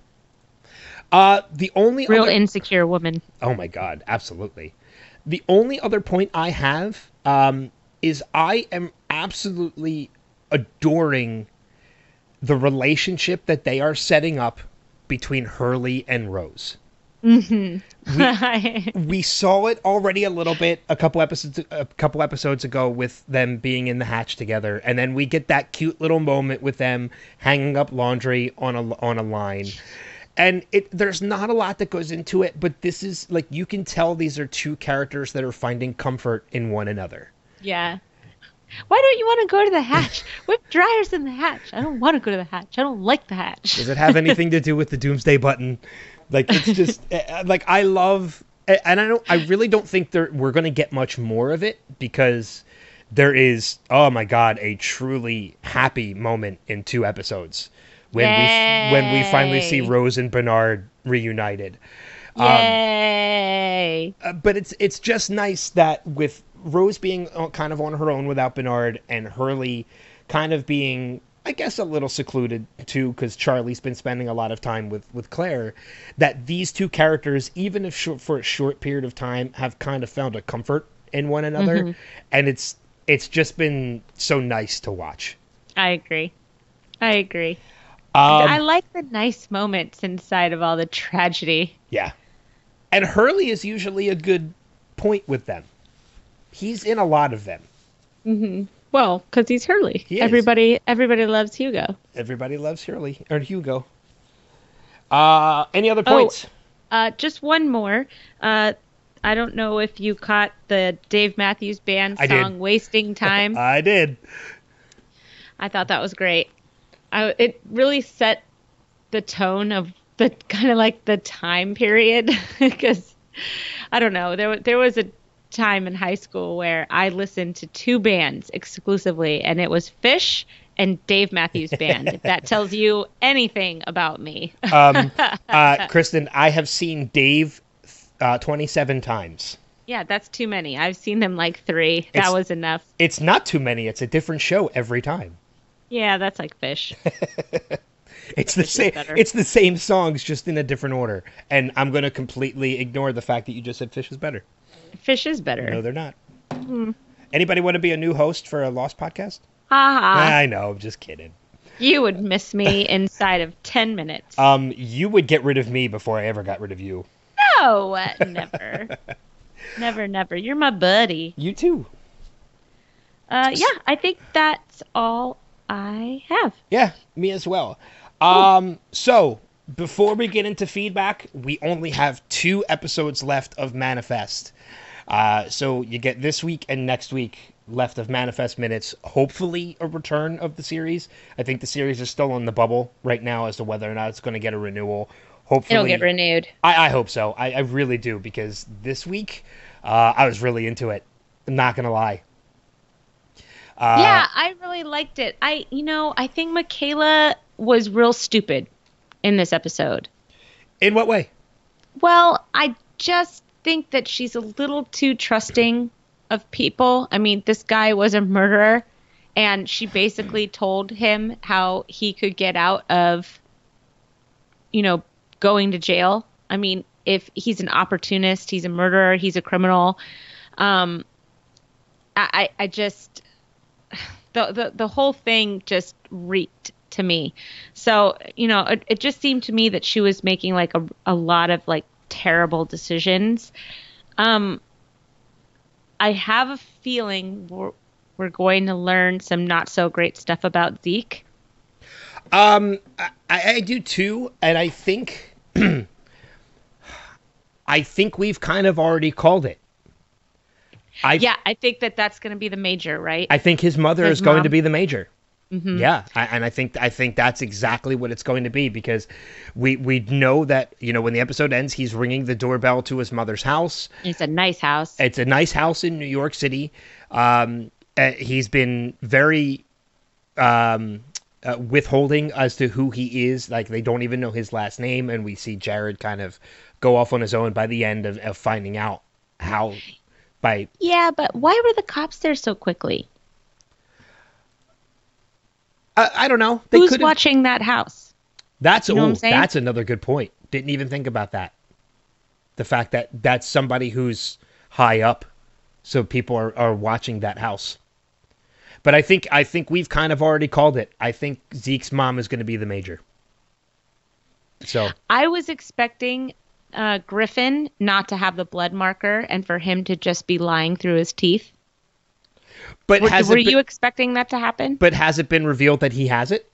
Uh, the only Real other- insecure woman. Oh my god, absolutely. The only other point I have um, is I am absolutely adoring the relationship that they are setting up between Hurley and Rose. Mm-hmm. [laughs] We saw it already a little bit a couple episodes a couple episodes ago with them being in the hatch together, and then we get that cute little moment with them hanging up laundry on a on a line. And it there's not a lot that goes into it, but this is like you can tell these are two characters that are finding comfort in one another. yeah. Why don't you want to go to the hatch? What dryer's in the hatch? I don't want to go to the hatch. I don't like the hatch. Does it have anything to do with the doomsday button? Like it's [laughs] just eh, like I love eh, and I don't I really don't think there we're going to get much more of it because there is oh my god a truly happy moment in two episodes when we when we finally see Rose and Bernard reunited. Yay! Uh, but it's it's just nice that with Rose being uh, kind of on her own without Bernard and Hurley kind of being I guess a little secluded too because Charlie's been spending a lot of time with with Claire that these two characters even if short, for a short period of time have kind of found a comfort in one another and it's it's just been so nice to watch. I agree. I agree. Um, I like the nice moments inside of all the tragedy. Yeah. And Hurley is usually a good point with them. He's in a lot of them. Well, because he's Hurley. He. Everybody, everybody loves Hugo. Everybody loves Hurley or Hugo. Uh, any other Oh. points? Uh, just one more. Uh, I don't know if you caught the Dave Matthews Band song "Wasting [laughs] Time." I did. I thought that was great. I, it really set the tone of the [laughs] kind of like the time period [laughs] because I don't know there there was a time in high school where I listened to two bands exclusively and it was Phish and Dave Matthews Band. if that [laughs] tells you anything about me. Um, [laughs] uh, Kristen, I have seen Dave uh, 27 times. yeah, that's too many. I've seen them like 3. It's- that was enough. It's not too many. It's a different show every time. Yeah, that's like Phish. [laughs] It's the same. It's the same songs, just in a different order. And I'm going to completely ignore the fact that you just said Phish is better. Phish is better. No, they're not. Hmm. Anybody want to be a new host for a Lost podcast? Ha ha. I know. I'm just kidding. You would miss me [laughs] inside of 10 minutes. Um, you would get rid of me before I ever got rid of you. No, never. [laughs] never, never. You're my buddy. You too. Uh, yeah, I think that's all I have. Yeah, me as well. Um, so before we get into feedback, we only have two episodes left of Manifest. Uh, so you get this week and next week left of Manifest minutes. Hopefully, a return of the series. I think the series is still on the bubble right now as to whether or not it's going to get a renewal. Hopefully, It'll get renewed. I, I hope so. I, I really do because this week uh, I was really into it. I'm not gonna lie. Uh, yeah, I really liked it. I, you know, I think Michaela was real stupid in this episode. In what way? Well, I just think that she's a little too trusting of people. I mean, this guy was a murderer, and she basically told him how he could get out of, you know, going to jail. I mean, if he's an opportunist, he's a murderer, he's a criminal. Um, I, I just [sighs] the, the the whole thing just reeked to me. So you know, it, it just seemed to me that she was making like a a lot of like terrible decisions. Um, I have a feeling we're we're going to learn some not so great stuff about Zeke. Um, I, I do too, and I think [clears throat] I think we've kind of already called it. I, yeah, I think that that's going to be the major, right? I think his mother his is mom. going to be the major. Mm-hmm. Yeah, I, and I think I think that's exactly what it's going to be because we we know that you know when the episode ends, he's ringing the doorbell to his mother's house. It's a nice house. It's a nice house in New York City. Um, uh, he's been very um, uh, withholding as to who he is. Like they don't even know his last name, and we see Jared kind of go off on his own by the end of, of finding out how. By yeah, but why were the cops there so quickly? I, I don't know. They Who's watching that house? That's you know ooh, that's another good point. Didn't even think about that. The fact that that's somebody who's high up, so people are, are watching that house. But I think I think we've kind of already called it. I think Zeke's mom is going to be the major. So I was expecting uh, Griffin not to have the blood marker and for him to just be lying through his teeth. But were, were been, you expecting that to happen? But has it been revealed that he has it?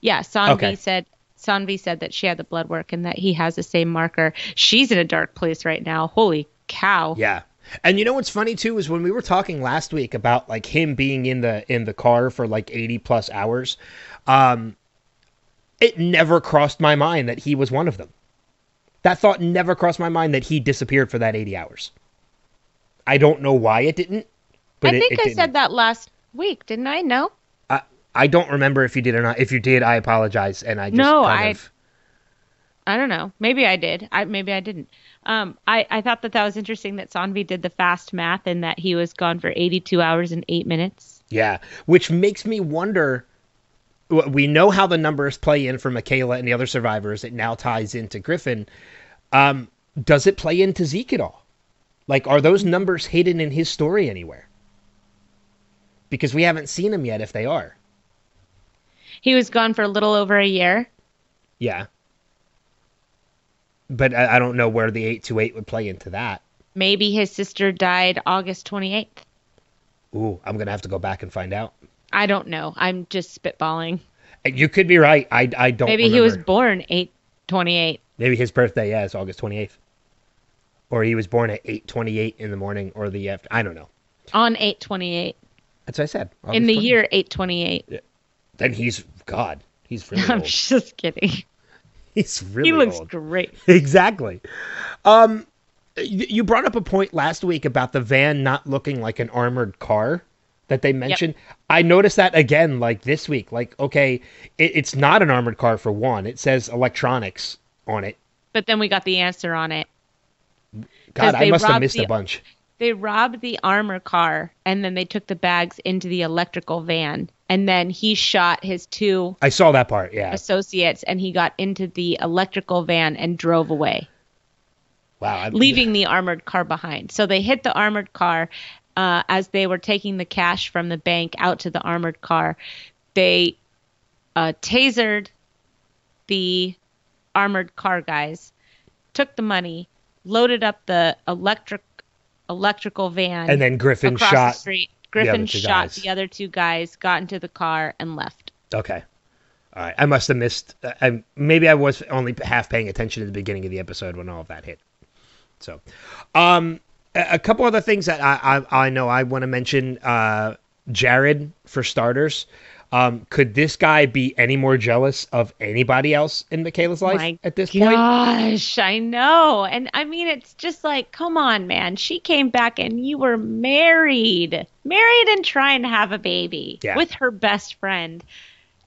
Yeah, Saanvi okay. said Saanvi said that she had the blood work and that he has the same marker. She's in a dark place right now. Holy cow. Yeah. And you know what's funny too is when we were talking last week about like him being in the in the car for like 80 plus hours, um it never crossed my mind that he was one of them. That thought never crossed my mind that he disappeared for that 80 hours. I don't know why it didn't. But I think it, it I said that last week, didn't I? No. I I don't remember if you did or not. If you did, I apologize, and I just no, I. Of... I don't know. Maybe I did. I maybe I didn't. Um, I I thought that that was interesting that Saanvi did the fast math and that he was gone for 82 hours and eight minutes. Yeah, which makes me wonder. We know how the numbers play in for Michaela and the other survivors. It now ties into Griffin. Um, does it play into Zeke at all? Like, are those numbers hidden in his story anywhere? Because we haven't seen him yet if they are. He was gone for a little over a year. Yeah. But I, I don't know where the 828 would play into that. Maybe his sister died August 28th. Ooh, I'm going to have to go back and find out. I don't know. I'm just spitballing. Uh, you could be right. I, I don't Maybe remember. he was born 828. Maybe his birthday, yeah, is August 28th. Or he was born at 828 in the morning or the after. I don't know. On 828. That's what I said. August in the 20. year 828. Yeah. Then he's God. He's really [laughs] I'm old. just kidding. [laughs] He's really He looks old. great. [laughs] Exactly. Um, you brought up a point last week about the van not looking like an armored car that they mentioned. Yep. I noticed that again, like this week. Like, okay, it, it's not an armored car for one. It says electronics on it. But then we got the answer on it. God, I must have missed the, a bunch they robbed the armor car and then they took the bags into the electrical van and then he shot his two I saw that part, yeah. associates and he got into the electrical van and drove away. Wow. I'm, leaving the armored car behind. So they hit the armored car uh, as they were taking the cash from the bank out to the armored car. They uh, tasered the armored car guys, took the money, loaded up the electric electrical van. And then Griffin shot. The street. Griffin the shot guys. the other two guys, got into the car, and left. Okay. All right. I must have missed. Uh, I, maybe I was only half paying attention at the beginning of the episode when all of that hit. So, um, a, a couple other things that I I, I know I want to mention. Uh, Jared for starters. Um, could this guy be any more jealous of anybody else in Michaela's life My at this gosh, point? Gosh, I know. And I mean, it's just like, come on, man. She came back and you were married, married and trying to have a baby yeah. with her best friend.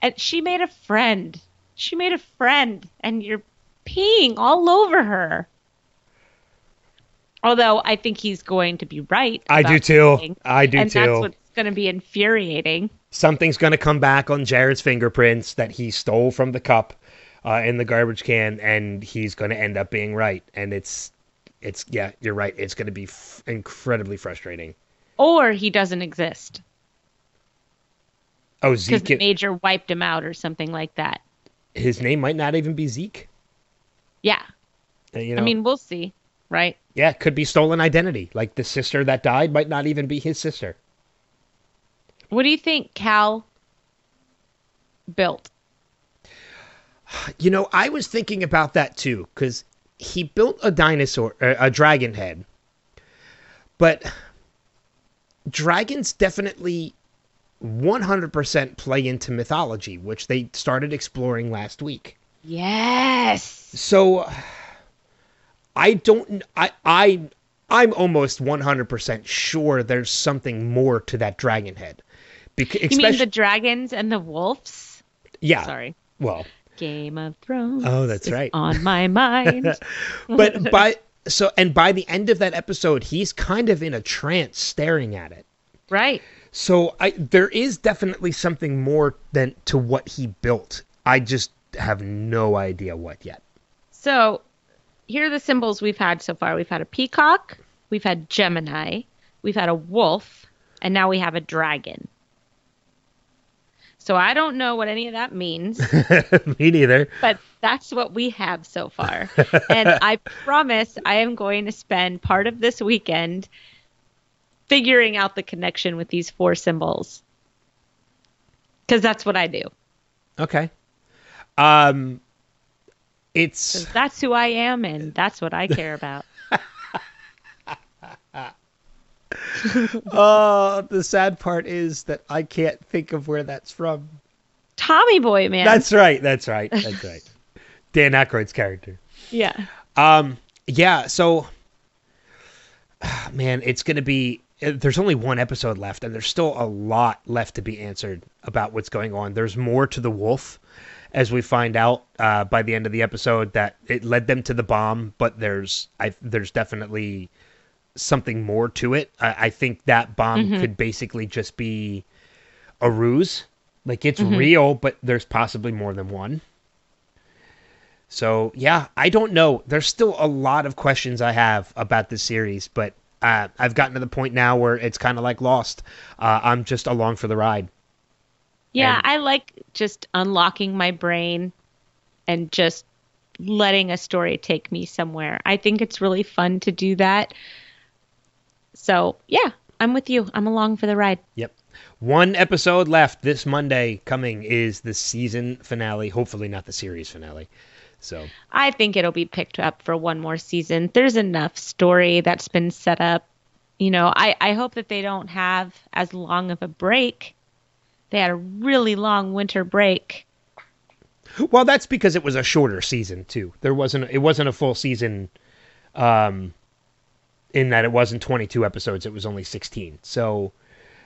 And she made a friend She made a friend, and you're peeing all over her. Although I think he's going to be right. I do too. peeing, I do and too. that's what's going to be infuriating. Something's going to come back on Jared's fingerprints that he stole from the cup uh, in the garbage can, and he's going to end up being right. And it's, it's yeah, you're right. It's going to be f- incredibly frustrating. Or he doesn't exist Oh, because Zeke, the major wiped him out or something like that. his name might not even be Zeke. Yeah. Uh, You know, I mean, we'll see, right? yeah, it could be stolen identity. Like the sister that died might not even be his sister. What do you think Cal built? You know, I was thinking about that too because he built a dinosaur, uh, a dragon head, but dragons definitely 100% play into mythology, which they started exploring last week. Yes. So I don't I I I'm almost 100% sure there's something more to that dragon head. Because You mean the dragons and the wolves? yeah. Sorry. Well, Game of Thrones. Oh, that's right. On my mind. [laughs] but by so and by the end of that episode, he's kind of in a trance staring at it. right. So I there is definitely something more than to what he built. I just have no idea what yet. So here are the symbols we've had so far. We've had a peacock, we've had Gemini, we've had a wolf, and now we have a dragon. So I don't know what any of that means, [laughs] Me neither. but that's what we have so far. [laughs] and I promise I am going to spend part of this weekend figuring out the connection with these four symbols. Because that's what I do. Okay. Um it's that's who I am, and that's what I care about. Uh [laughs] the sad part is that I can't think of where that's from. Tommy Boy, man. That's right. That's right. That's [laughs] right. Dan Aykroyd's character. yeah. Um, yeah. So, [sighs] man, it's gonna be. uh, There's only one episode left, and there's still a lot left to be answered about what's going on. There's more to the wolf, as we find out uh, by the end of the episode that it led them to the bomb. But there's, I there's definitely something more to it. I, I think that bomb could basically just be a ruse. Like it's real, but there's possibly more than one. So yeah, I don't know. There's still a lot of questions I have about this series, but uh, I've gotten to the point now where it's kind of like Lost. Uh, I'm just along for the ride. Yeah, And- I like just unlocking my brain and just letting a story take me somewhere. I think it's really fun to do that. So, yeah, I'm with you. I'm along for the ride. Yep. One episode left this Monday coming is the season finale. Hopefully not the series finale. So I think it'll be picked up for one more season. There's enough story that's been set up. You know, I, I hope that they don't have as long of a break. They had a really long winter break. well, that's because it was a shorter season too. There wasn't it wasn't a full season. Um, in that it wasn't 22 episodes, it was only 16. So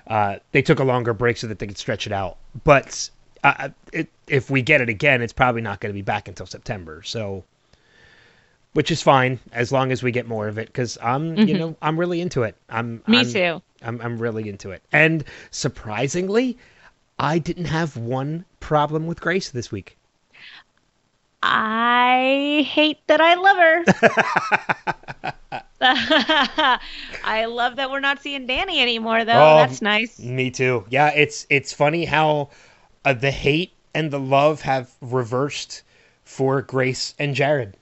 uh, they took a longer break so that they could stretch it out. But uh, it, if we get it again, it's probably not going to be back until September. So, which is fine as long as we get more of it because I'm, you know, I'm really into it. I'm Me I'm- too. I'm, I'm really into it. And surprisingly, I didn't have one problem with Grace this week. I hate that I love her. [laughs] [laughs] I love that we're not seeing Danny anymore, though. Oh, That's nice. Me too. Yeah, it's it's funny how uh, the hate and the love have reversed for Grace and Jared.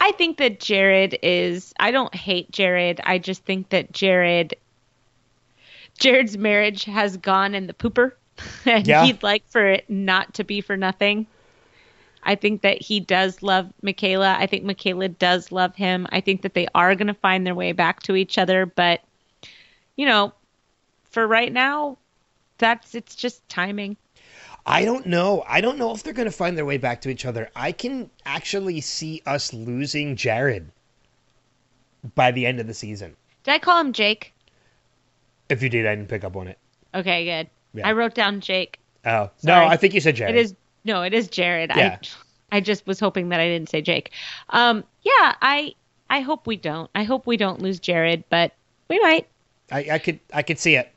I think that Jared is. I don't hate Jared. I just think that Jared. Jared's marriage has gone in the pooper, [laughs] and Yeah. he'd like for it not to be for nothing. I think that he does love Michaela. I think Michaela does love him. I think that they are going to find their way back to each other, but you know, for right now, that's it's just timing. I don't know. I don't know if they're going to find their way back to each other. I can actually see us losing Jared by the end of the season. Did I call him Jake? If you did, I didn't pick up on it. Okay, good. Yeah. I wrote down Jake. Oh no, I think you said Jared. It is No, it is Jared. Yeah. I I just was hoping that I didn't say Jake. Um, yeah, I I hope we don't. I hope we don't lose Jared, but we might. I, I could I could see it.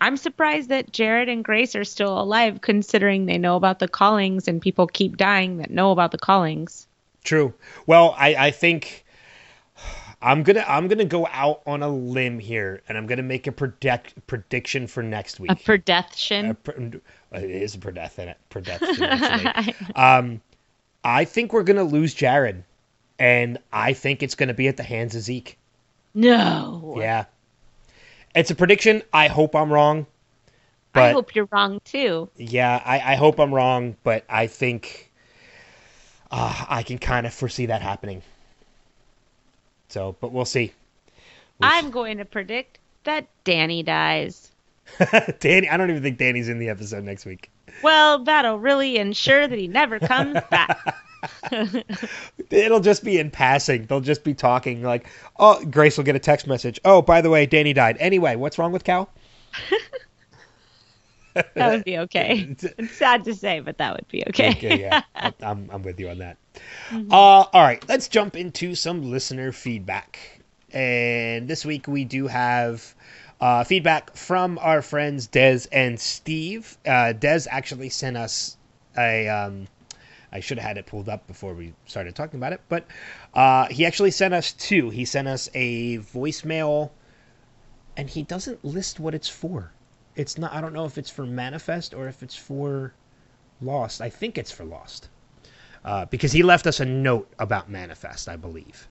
I'm surprised that Jared and Grace are still alive, considering they know about the callings and people keep dying that know about the callings. True. Well, I, I think I'm gonna I'm gonna go out on a limb here, and I'm gonna make a predict prediction for next week. A prediction. A pr- it is a prediction. Prediction. [laughs] um, I think we're gonna lose Jared, and I think it's gonna be at the hands of Zeke. no. Yeah. It's a prediction. I hope I'm wrong. But I hope you're wrong too. yeah, I, I hope I'm wrong, but I think uh, I can kind of foresee that happening. So, but we'll see. We'll I'm going to predict that Danny dies. [laughs] Danny, I don't even think Danny's in the episode next week. Well, that'll really ensure that he never comes [laughs] back. [laughs] It'll just be in passing. They'll just be talking like, "Oh, Grace will get a text message. Oh, by the way, Danny died. Anyway, what's wrong with Cal?" That would be okay. [laughs] It's sad to say, but that would be okay. okay, yeah, [laughs] I'm, I'm with you on that. Uh, all right, let's jump into some listener feedback. And this week we do have uh, feedback from our friends Dez and Steve. Uh, Dez actually sent us a. Um, I should have had it pulled up before we started talking about it, but uh, he actually sent us two. He sent us a voicemail, and he doesn't list what it's for. It's not. I don't know if it's for Manifest or if it's for Lost. I think it's for Lost. Uh, because he left us a note about Manifest, I believe.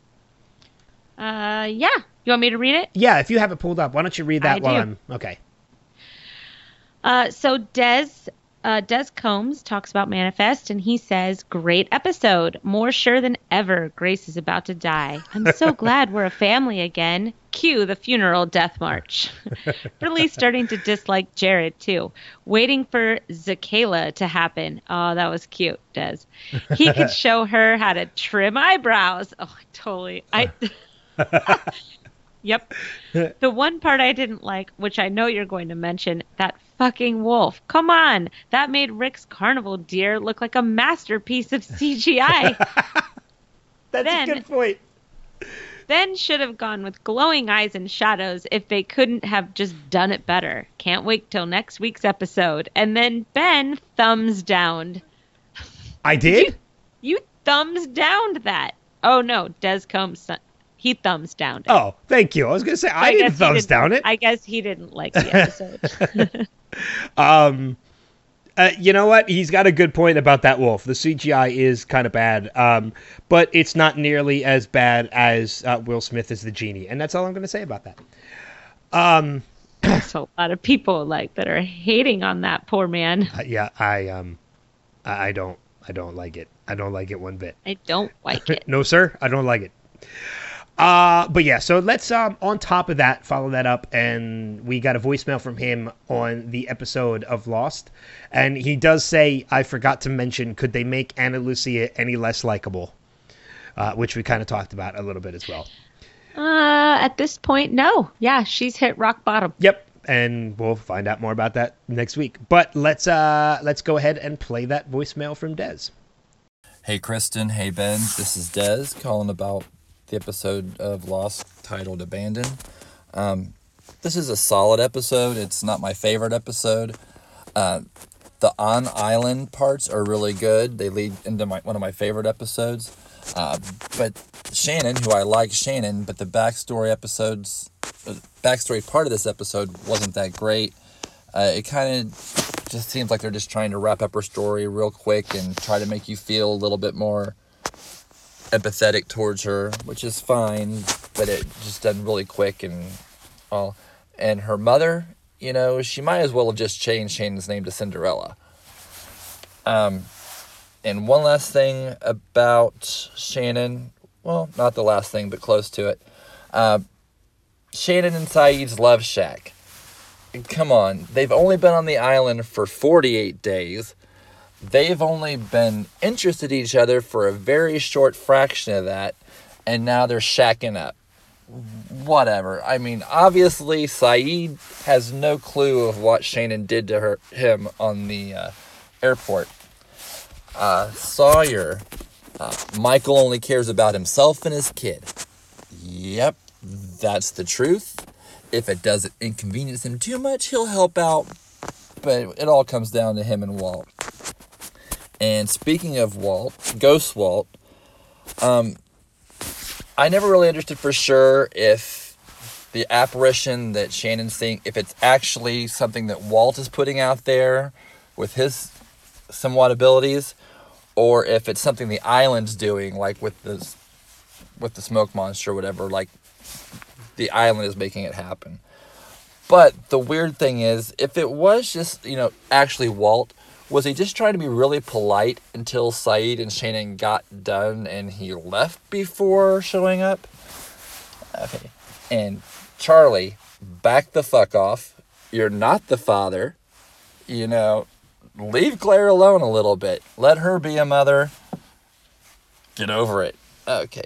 Uh, yeah. You want me to read it? Yeah, if you have it pulled up, why don't you read that I while do. I'm okay. Uh, so Des, uh, Des Combs talks about Manifest, and he says, "Great episode. More sure than ever, Grace is about to die. I'm so [laughs] glad we're a family again. Cue the funeral death march. [laughs] really starting to dislike Jared too. Waiting for Zakayla to happen. Oh, that was cute, Des. He could [laughs] show her how to trim eyebrows. Oh, totally. I. Yep. The one part I didn't like, which I know you're going to mention, that fucking wolf. Come on. That made Rick's carnival deer look like a masterpiece of CGI. [laughs] That's Then- a good point. then should have gone with glowing eyes and shadows if they couldn't have just done it better. Can't wait till next week's episode. And then Ben thumbs down. I did. You thumbs downed that. Oh no, Des Combs he thumbs downed it. Oh, thank you. I was gonna say I, I didn't thumbs didn't- down it. I guess he didn't like the episode. [laughs] [laughs] Um, uh, you know what? He's got a good point about that wolf. The CGI is kind of bad, um, but it's not nearly as bad as uh, Will Smith as the genie, and that's all I'm going to say about that. Um, There's a lot of people like that are hating on that poor man. uh, yeah, I um, I I don't, I don't like it. I don't like it one bit. I don't like [laughs] it. no, sir, I don't like it. Uh, but yeah, so let's um on top of that follow that up, and we got a voicemail from him on the episode of Lost, and he does say, "I forgot to mention, could they make Ana Lucia any less likable?" Uh, which we kind of talked about a little bit as well. Uh, at this point, no. Yeah, she's hit rock bottom. Yep, and we'll find out more about that next week. But let's uh let's go ahead and play that voicemail from Dez. Hey Kristen, hey Ben, this is Dez calling about the episode of Lost titled Abandon. Um, this is a solid episode. It's not my favorite episode. Uh, the on island parts are really good. They lead into my one of my favorite episodes. Uh, but Shannon, who I like Shannon, but the backstory episodes, the backstory part of this episode wasn't that great. Uh, it kind of just seems like they're just trying to wrap up her story real quick and try to make you feel a little bit more empathetic towards her, which is fine, but it just done really quick and all. And her mother, you know, she might as well have just changed Shannon's name to Cinderella. Um, and one last thing about Shannon, well, not the last thing, but close to it. Uh, Shannon and Sayid's love shack. Come on, they've only been on the island for 48 days. They've only been interested in each other for a very short fraction of that, and now they're shacking up. Whatever. I mean, obviously, Sayid has no clue of what Shannon did to her him on the uh, airport. uh, Sawyer, uh, Michael only cares about himself and his kid. Yep, that's the truth. If it doesn't inconvenience him too much, he'll help out. But it all comes down to him and Walt. And speaking of Walt, Ghost Walt, um, I never really understood for sure if the apparition that Shannon's seeing, if it's actually something that Walt is putting out there with his somewhat abilities, or if it's something the island's doing, like with the with the smoke monster or whatever, like the island is making it happen. But the weird thing is, if it was just, you know, actually Walt, was he just trying to be really polite until Sayid and Shannon got done and he left before showing up? Okay. And Charlie, back the fuck off. You're not the father. You know, leave Claire alone a little bit. Let her be a mother. Get over it. Okay.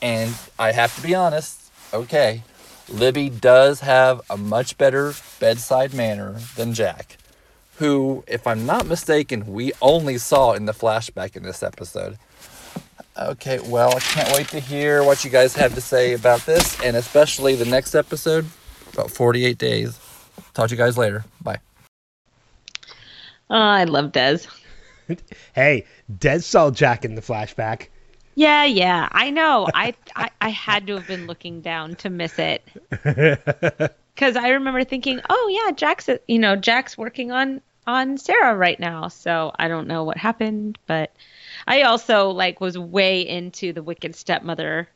And I have to be honest, okay, Libby does have a much better bedside manner than Jack, who, if I'm not mistaken, we only saw in the flashback in this episode. Okay, well, I can't wait to hear what you guys have to say about this, and especially the next episode, about 48 days. Talk to you guys later. Bye. Oh, I love Dez. [laughs] Hey, Dez saw Jack in the flashback. Yeah, yeah, I know. I, I I had to have been looking down to miss it. [laughs] Cuz I remember thinking, "Oh yeah, Jack's you know, Jack's working on on Sarah right now." So, I don't know what happened, but I also like was way into the wicked stepmother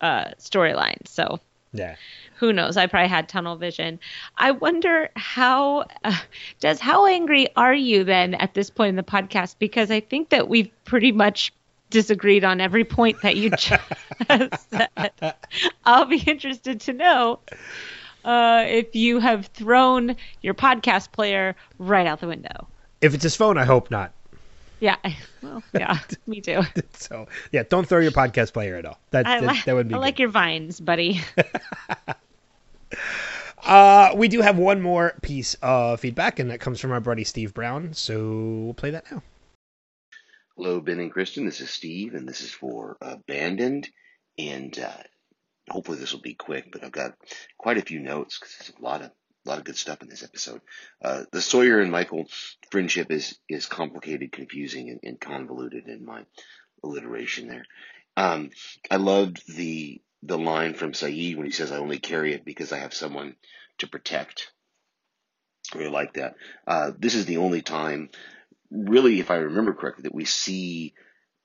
uh storyline. So, Yeah. who knows? I probably had tunnel vision. I wonder how [laughs] uh, Des how angry are you then at this point in the podcast because I think that we've pretty much disagreed on every point that you [laughs] just [laughs] said. I'll be interested to know uh, if you have thrown your podcast player right out the window. If it's his phone, I hope not. Yeah, well, yeah, [laughs] me too. [laughs] So yeah, don't throw your podcast player at all. That I, that, that would be I good. like your vines, buddy. [laughs] Uh, we do have one more piece of feedback, and that comes from our buddy Steve Brown. So we'll play that now. Hello, Ben and Kristen. This is Steve, and this is for Abandoned. And uh, hopefully this will be quick, but I've got quite a few notes because there's a lot of a lot of good stuff in this episode. Uh, the Sawyer and Michael friendship is is complicated, confusing, and, and convoluted in my alliteration there. Um, I loved the the line from Sayid when he says, "I only carry it because I have someone to protect." I really like that. Uh, this is the only time really, if I remember correctly, that we see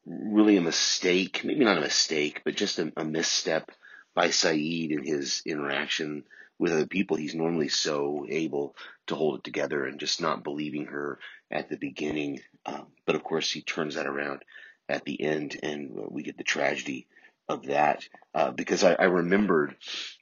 really a mistake, maybe not a mistake, but just a, a misstep by Sayid in his interaction with other people. He's normally so able to hold it together and just not believing her at the beginning. Um, but of course, he turns that around at the end, and we get the tragedy of that. Uh, because I, I remembered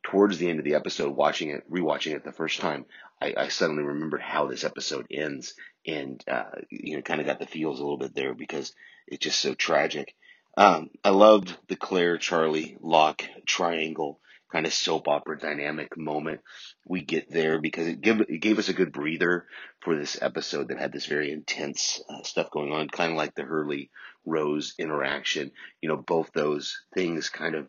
towards the end of the episode, watching it, rewatching it the first time, I, I suddenly remembered how this episode ends, and uh, you know, kind of got the feels a little bit there because it's just so tragic. Um, I loved the Claire Charlie Locke triangle kind of soap opera dynamic moment we get there because it gave it gave us a good breather for this episode that had this very intense uh, stuff going on, kind of like the Hurley Rose interaction. You know, both those things kind of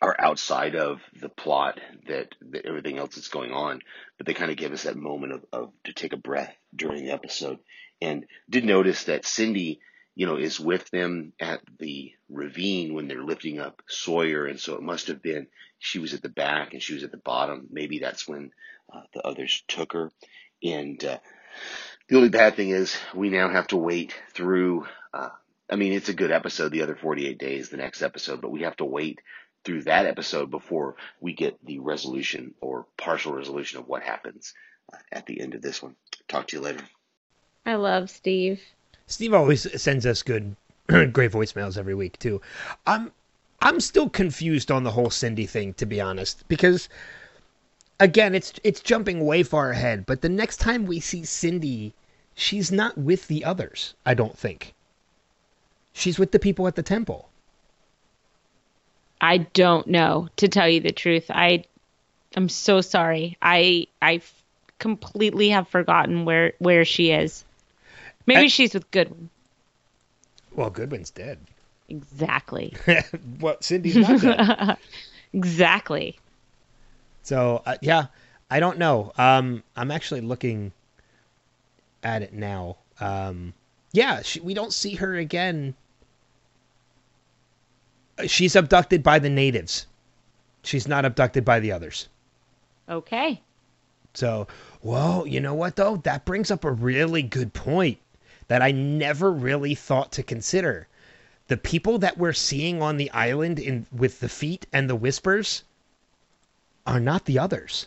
are outside of the plot that, that everything else that's going on, but they kind of give us that moment of, of to take a breath during the episode. And did notice that Cindy, you know, is with them at the ravine when they're lifting up Sawyer, and so it must have been she was at the back and she was at the bottom. Maybe that's when uh, the others took her. And uh, the only bad thing is we now have to wait through. Uh, I mean, it's a good episode, the other 48 days, the next episode, but we have to wait through that episode before we get the resolution or partial resolution of what happens uh, at the end of this one. Talk to you later. I love Steve. Steve always sends us good, [clears throat] great voicemails every week too. I'm, I'm still confused on the whole Cindy thing, to be honest, because again, it's it's jumping way far ahead. But the next time we see Cindy, she's not with the others. I don't think. She's with the people at the temple. I don't know to tell you the truth. I I'm so sorry. I I completely have forgotten where where she is. Maybe I- she's with Goodwin. Well, Goodwin's dead. Exactly. [laughs] well, Cindy's not dead. [laughs] exactly. So uh, yeah, I don't know. Um, I'm actually looking at it now. Um, yeah, she, we don't see her again. She's abducted by the natives. She's not abducted by the others. Okay. So, well, you know what though? That brings up a really good point that I never really thought to consider. The people that we're seeing on the island in with the feet and the whispers are not the others.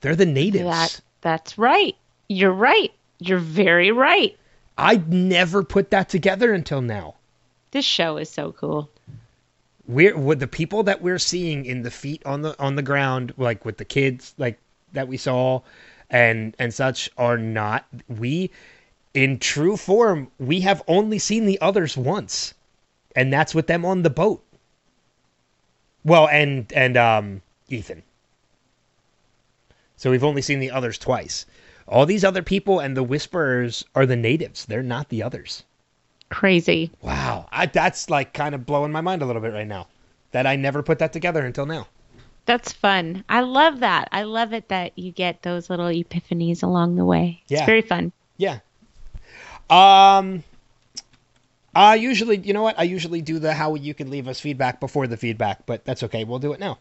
They're the natives. That that's right. You're right. You're very right. I'd never put that together until now. This show is so cool. We're with the people that we're seeing in the feet on the on the ground, like with the kids, like that we saw, and and such, are not we. In true form, we have only seen the others once, and that's with them on the boat. Well, and and um, Ethan. So we've only seen the others twice. All these other people and the whisperers are the natives. They're not the others. Crazy. Wow, I, that's like kind of blowing my mind a little bit right now. That I never put that together until now. That's fun. I love that. I love it that you get those little epiphanies along the way. It's Yeah. very fun. Yeah. Um. I usually, you know what? I usually do the how you can leave us feedback before the feedback, but that's okay. We'll do it now.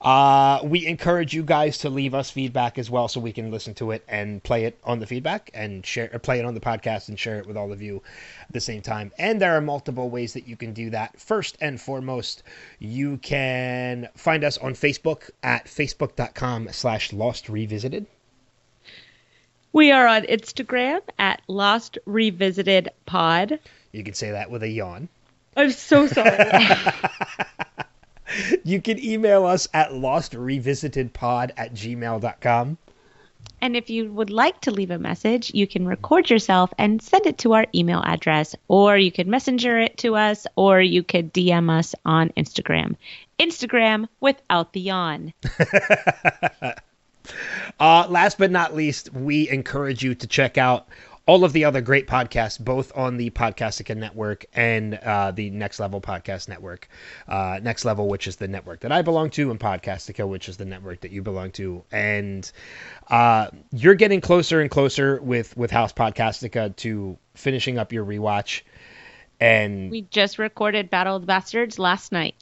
Uh, we encourage you guys to leave us feedback as well, so we can listen to it and play it on the feedback and share, play it on the podcast and share it with all of you at the same time. And there are multiple ways that you can do that. First and foremost, you can find us on Facebook at facebook.com/slash Lost Revisited. We are on Instagram at Lost Revisited Pod. You can say that with a yawn. I'm so sorry. [laughs] You can email us at lostrevisitedpod at gmail.com. and if you would like to leave a message, you can record yourself and send it to our email address, or you could messenger it to us, or you could DM us on Instagram. Instagram without the yawn. [laughs] Uh, last but not least, we encourage you to check out all of the other great podcasts, both on the Podcastica Network and uh, the Next Level Podcast Network. Uh, Next Level, which is the network that I belong to, and Podcastica, which is the network that you belong to. And uh, you're getting closer and closer with with House Podcastica to finishing up your rewatch. And We just recorded Battle of the Bastards last night.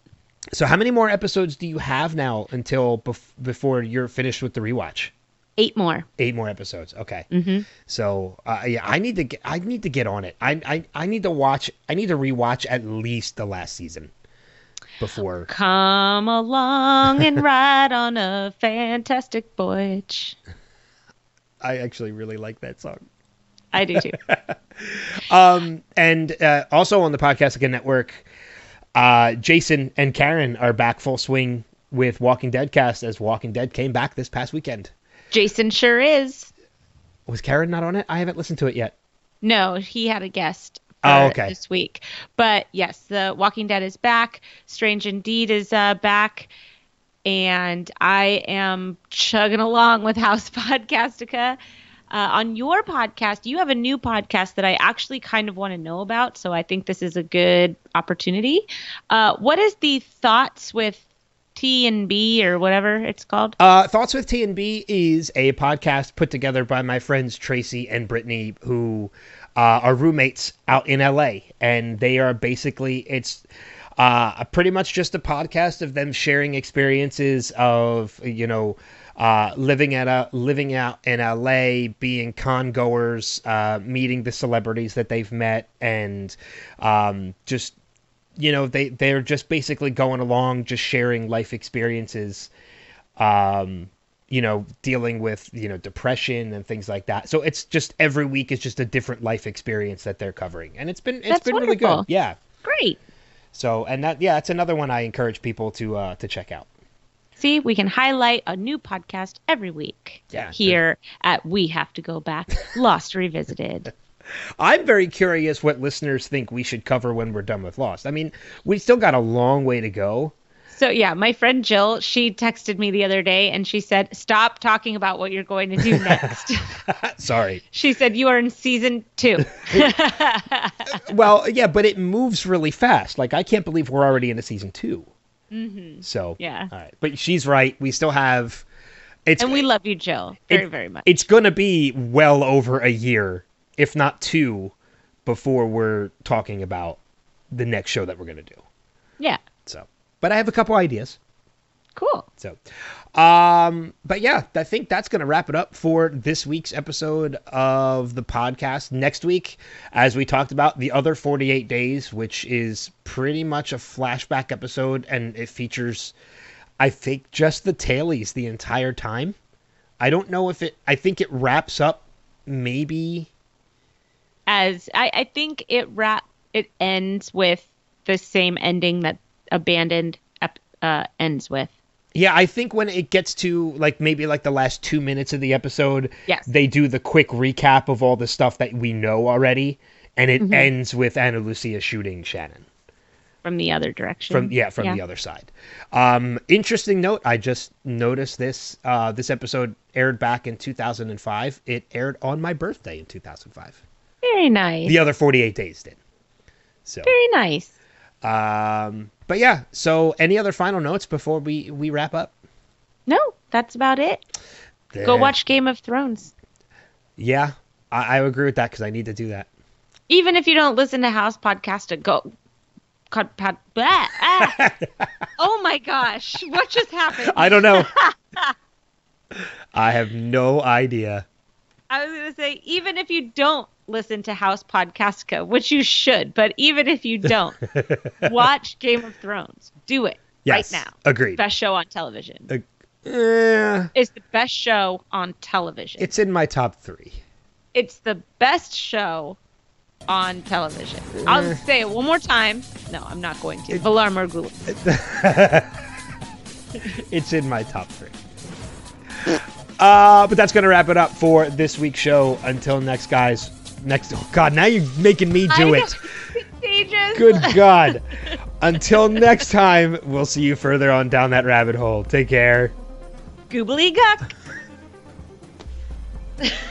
so, how many more episodes do you have now until bef- before you're finished with the rewatch? Eight more. Eight more episodes. Okay. hmm So uh, yeah, I need to get I need to get on it. I, I I need to watch. I need to rewatch at least the last season before. Come along and [laughs] ride on a fantastic voyage. I actually really like that song. I do too. [laughs] Um, and uh, also on the Podcastica Network, uh, Jason and Karen are back full swing with Walking Dead cast as Walking Dead came back this past weekend. Jason sure is. Was Karen not on it? I haven't listened to it yet. No, he had a guest Oh, okay. this week. But yes, The Walking Dead is back. Strange Indeed is uh, back. And I am chugging along with House [laughs] Podcastica. Uh, on your podcast, you have a new podcast that I actually kind of want to know about. So I think this is a good opportunity. Uh, what is the thoughts with T and B or whatever it's called? Uh, Thoughts with T and B is a podcast put together by my friends Tracy and Brittany, who uh, are roommates out in LA, and they are basically it's uh, pretty much just a podcast of them sharing experiences of you know. Uh, living at a living out in LA, being con goers, uh, meeting the celebrities that they've met, and um, just you know they they're just basically going along just sharing life experiences um you know dealing with you know depression and things like that so it's just every week is just a different life experience that they're covering and it's been it's That's been really good yeah Great. so and that yeah it's another one i encourage people to uh to check out See, we can highlight a new podcast every week Yeah. here at We Have to Go Back Lost Revisited. [laughs] i'm very curious what listeners think we should cover when we're done with lost i mean we still got a long way to go So yeah, my friend Jill, she texted me the other day and she said, "Stop talking about what you're going to do next." [laughs] [laughs] Sorry. she said you are in season 2. [laughs] Well, yeah, but it moves really fast. Like I can't believe we're already into season 2 Mm-hmm. So Yeah. all right. But she's right. We still have. It's and we love you, Jill, very it- very much. It's gonna be well over a year, if not two, before we're talking about the next show that we're gonna do. yeah. So, but I have a couple ideas. Cool. So, um, but yeah, I think that's going to wrap it up for this week's episode of the podcast. Next week, as we talked about, the other 48 days, which is pretty much a flashback episode, and it features, I think, just the tailies the entire time. I don't know if it, I think it wraps up maybe. As I, I think it wrap it ends with the same ending that Abandoned uh, ends with. Yeah, I think when it gets to like maybe like the last two minutes of the episode, Yes. they do the quick recap of all the stuff that we know already, and it Mm-hmm. ends with Ana Lucia shooting Shannon from the other direction. from yeah from the other side. Um, interesting note: I just noticed this. Uh, this episode aired back in 2005. It aired on my birthday in 2005. Very nice. The other 48 days did. So, Very nice. um, but yeah. So, any other final notes before we we wrap up? No, that's about it. Go watch Game of Thrones. Yeah, I, I agree with that because I need to do that. Even if you don't listen to House Podcast, go. Cut, pod, blah, ah. [laughs] oh my gosh. What just happened? I don't know. [laughs] I have no idea. I was going to say, even if you don't listen to House Podcastica, which you should, but even if you don't, [laughs] watch Game of Thrones. Do it Yes, right now. agreed. Best show on television. Eh, It's the best show on television. it's in my top three. it's the best show on television. I'll say it one more time. No, I'm not going to. Valar Morghulis. [laughs] It's in my top three. Uh, but that's gonna wrap it up for this week's show. Until next, guys. Next. Oh God, now you're making me do it. [laughs] Good [laughs] God. Until next time, we'll see you further on down that rabbit hole. Take care. Goobly guck. [laughs]